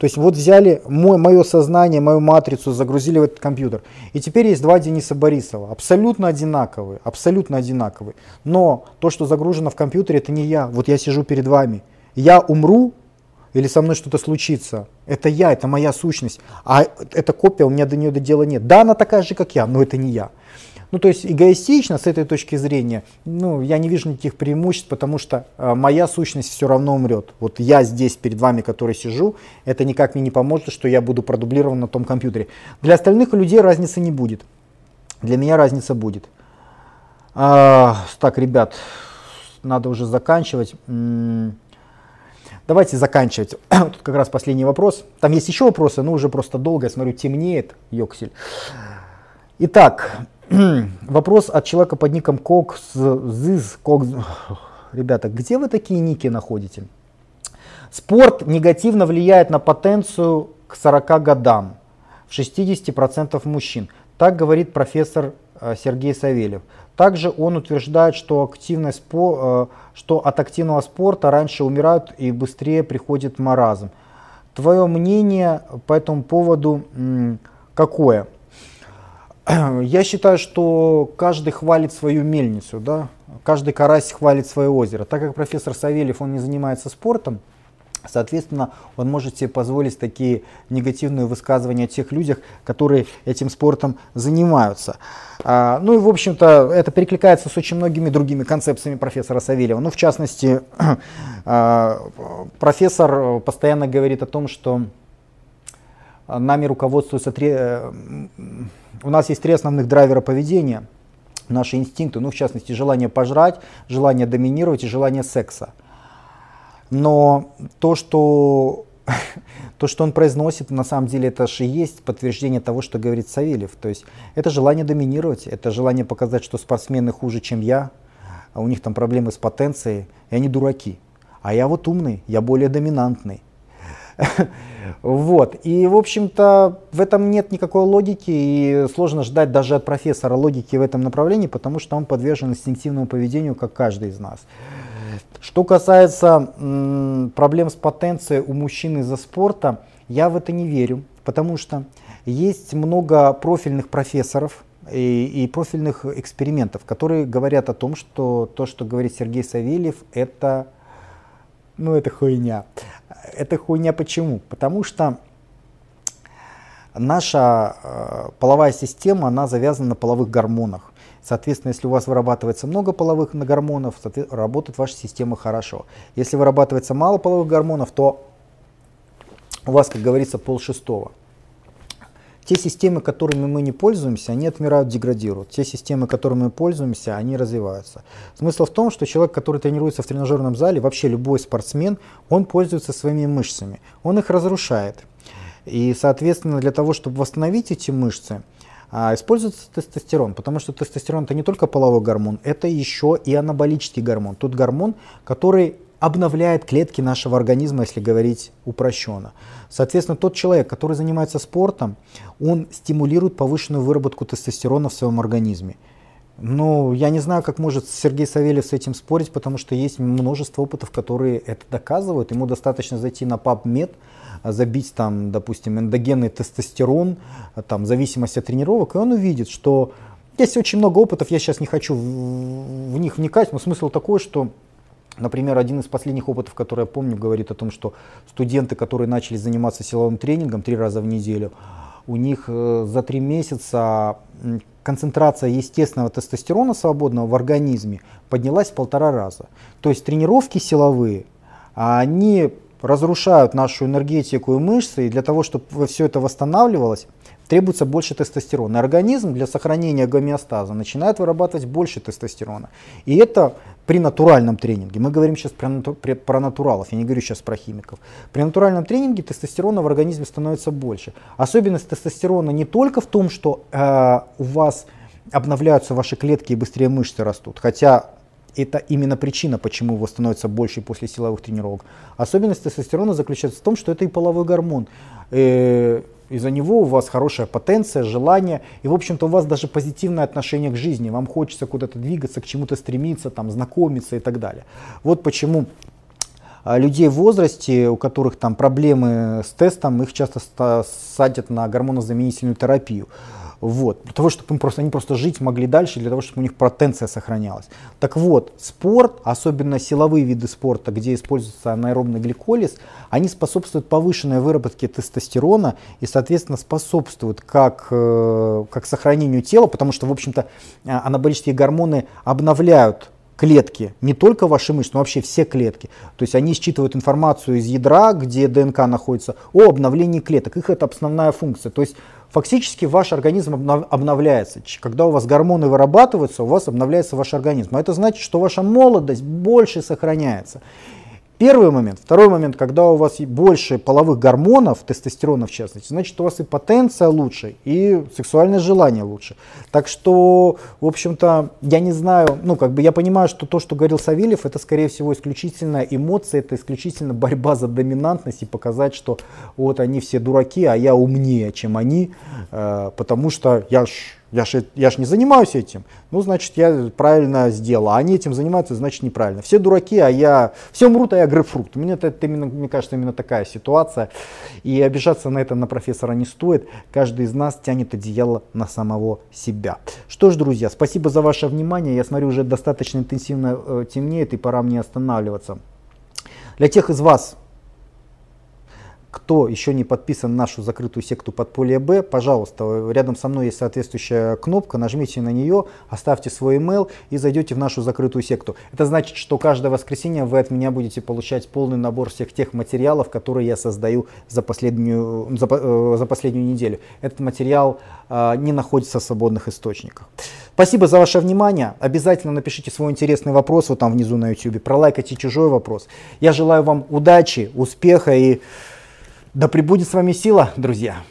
То есть вот взяли мой, мое сознание, мою матрицу, загрузили в этот компьютер. И теперь есть два Дениса Борисова, абсолютно одинаковые, абсолютно одинаковые. Но то, что загружено в компьютере, это не я. Вот я сижу перед вами. Я умру, или со мной что-то случится. Это я, это моя сущность. А эта копия, у меня до нее до дела нет. Да, она такая же, как я, но это не я. Ну, то есть эгоистично с этой точки зрения, ну, я не вижу никаких преимуществ, потому что э, моя сущность все равно умрет. Вот я здесь перед вами, который сижу, это никак мне не поможет, что я буду продублирован на том компьютере. Для остальных людей разницы не будет. Для меня разница будет. А, так, ребят, надо уже заканчивать. Давайте заканчивать. (clears throat) Тут как раз последний вопрос. Там есть еще вопросы, но уже просто долго. Я смотрю, темнеет, Йоксель. Итак, (clears throat) вопрос от человека под ником Кокзиз. Кокз... Ребята, где вы такие ники находите? Спорт негативно влияет на потенцию к 40 годам в 60% мужчин. Так говорит профессор э, Сергей Савельев. Также он утверждает, что, активность спо, э, что от активного спорта раньше умирают и быстрее приходит маразм. Твое мнение по этому поводу какое? (clears throat) Я считаю, что каждый хвалит свою мельницу, да? каждый карась хвалит свое озеро. Так как профессор Савельев он не занимается спортом, Соответственно, он может себе позволить такие негативные высказывания о тех людях, которые этим спортом занимаются. А, ну и, в общем-то, это перекликается с очень многими другими концепциями профессора Савельева. Ну, в частности, (clears throat) а, профессор постоянно говорит о том, что нами руководствуются три... Э, у нас есть три основных драйвера поведения, наши инстинкты, ну, в частности, желание пожрать, желание доминировать и желание секса. Но то, что, (laughs) то, что он произносит, на самом деле это же и есть подтверждение того, что говорит Савельев. То есть это желание доминировать, это желание показать, что спортсмены хуже, чем я, а у них там проблемы с потенцией, и они дураки. А я вот умный, я более доминантный. (laughs) Вот. И, в общем-то, в этом нет никакой логики, и сложно ждать даже от профессора логики в этом направлении, потому что он подвержен инстинктивному поведению, как каждый из нас. Что касается м, проблем с потенцией у мужчин из-за спорта, я в это не верю, потому что есть много профильных профессоров и, и профильных экспериментов, которые говорят о том, что то, что говорит Сергей Савельев, это, ну, это хуйня. Это хуйня почему? Потому что наша э, половая система, она завязана на половых гормонах. Соответственно, если у вас вырабатывается много половых гормонов, работает ваша система хорошо. Если вырабатывается мало половых гормонов, то у вас, как говорится, пол шестого. Те системы, которыми мы не пользуемся, они отмирают, деградируют. Те системы, которыми мы пользуемся, они развиваются. Смысл в том, что человек, который тренируется в тренажерном зале, вообще любой спортсмен, он пользуется своими мышцами. Он их разрушает. И, соответственно, для того, чтобы восстановить эти мышцы, а, используется тестостерон, потому что тестостерон это не только половой гормон, это еще и анаболический гормон. Тот гормон, который обновляет клетки нашего организма, если говорить упрощенно. Соответственно, тот человек, который занимается спортом, он стимулирует повышенную выработку тестостерона в своем организме. Ну, я не знаю, как может Сергей Савельев с этим спорить, потому что есть множество опытов, которые это доказывают. Ему достаточно зайти на PubMed, забить там, допустим, эндогенный тестостерон, там, зависимость от тренировок, и он увидит, что есть очень много опытов, я сейчас не хочу в, в них вникать, но смысл такой, что Например, один из последних опытов, который я помню, говорит о том, что студенты, которые начали заниматься силовым тренингом три раза в неделю, у них э, за три месяца концентрация естественного тестостерона свободного в организме поднялась в полтора раза. То есть тренировки силовые, они разрушают нашу энергетику и мышцы, и для того, чтобы все это восстанавливалось, требуется больше тестостерона. Организм для сохранения гомеостаза начинает вырабатывать больше тестостерона. И это при натуральном тренинге. Мы говорим сейчас про, про натуралов, я не говорю сейчас про химиков. При натуральном тренинге тестостерона в организме становится больше. Особенность тестостерона не только в том, что э, у вас обновляются ваши клетки и быстрее мышцы растут, хотя Это именно причина, почему его становится больше после силовых тренировок. Особенность тестостерона заключается в том, что это и половой гормон. Э, из-за него у вас хорошая потенция, желание, и, в общем-то, у вас даже позитивное отношение к жизни. Вам хочется куда-то двигаться, к чему-то стремиться, там, знакомиться и так далее. Вот почему а, людей в возрасте, у которых там проблемы с тестом, их часто садят на гормонозаменительную терапию. Вот, для того, чтобы им просто, они просто жить могли дальше, для того, чтобы у них потенция сохранялась. Так вот, спорт, особенно силовые виды спорта, где используется анаэробный гликолиз, они способствуют повышенной выработке тестостерона и, соответственно, способствуют как, э, как сохранению тела, потому что, в общем-то, а, анаболические гормоны обновляют клетки, не только ваши мышцы, но вообще все клетки. То есть они считывают информацию из ядра, где ДНК находится, о обновлении клеток. Их это основная функция. То есть фактически ваш организм обновляется. Когда у вас гормоны вырабатываются, у вас обновляется ваш организм. А это значит, что ваша молодость больше сохраняется. Первый момент. Второй момент, когда у вас больше половых гормонов, тестостерона в частности, значит у вас и потенция лучше, и сексуальное желание лучше. Так что, в общем-то, я не знаю, ну как бы я понимаю, что то, что говорил Савельев, это скорее всего исключительно эмоции, это исключительно борьба за доминантность и показать, что вот они все дураки, а я умнее, чем они, э, потому что я ж я же я ж не занимаюсь этим. Ну, значит, я правильно сделал. А они этим занимаются, значит, неправильно. Все дураки, а я... Все умрут, а я грейпфрут. Мне, это, это именно, мне кажется, именно такая ситуация. И обижаться на это на профессора не стоит. Каждый из нас тянет одеяло на самого себя. Что ж, друзья, спасибо за ваше внимание. Я смотрю, уже достаточно интенсивно э, темнеет, и пора мне останавливаться. Для тех из вас, кто еще не подписан на нашу закрытую секту Подполье Б, пожалуйста, рядом со мной есть соответствующая кнопка, нажмите на нее, оставьте свой email и зайдете в нашу закрытую секту. Это значит, что каждое воскресенье вы от меня будете получать полный набор всех тех материалов, которые я создаю за последнюю, за, э, за последнюю неделю. Этот материал э, не находится в свободных источниках. Спасибо за ваше внимание. Обязательно напишите свой интересный вопрос вот там внизу на YouTube, пролайкайте чужой вопрос. Я желаю вам удачи, успеха и да пребудет с вами сила, друзья!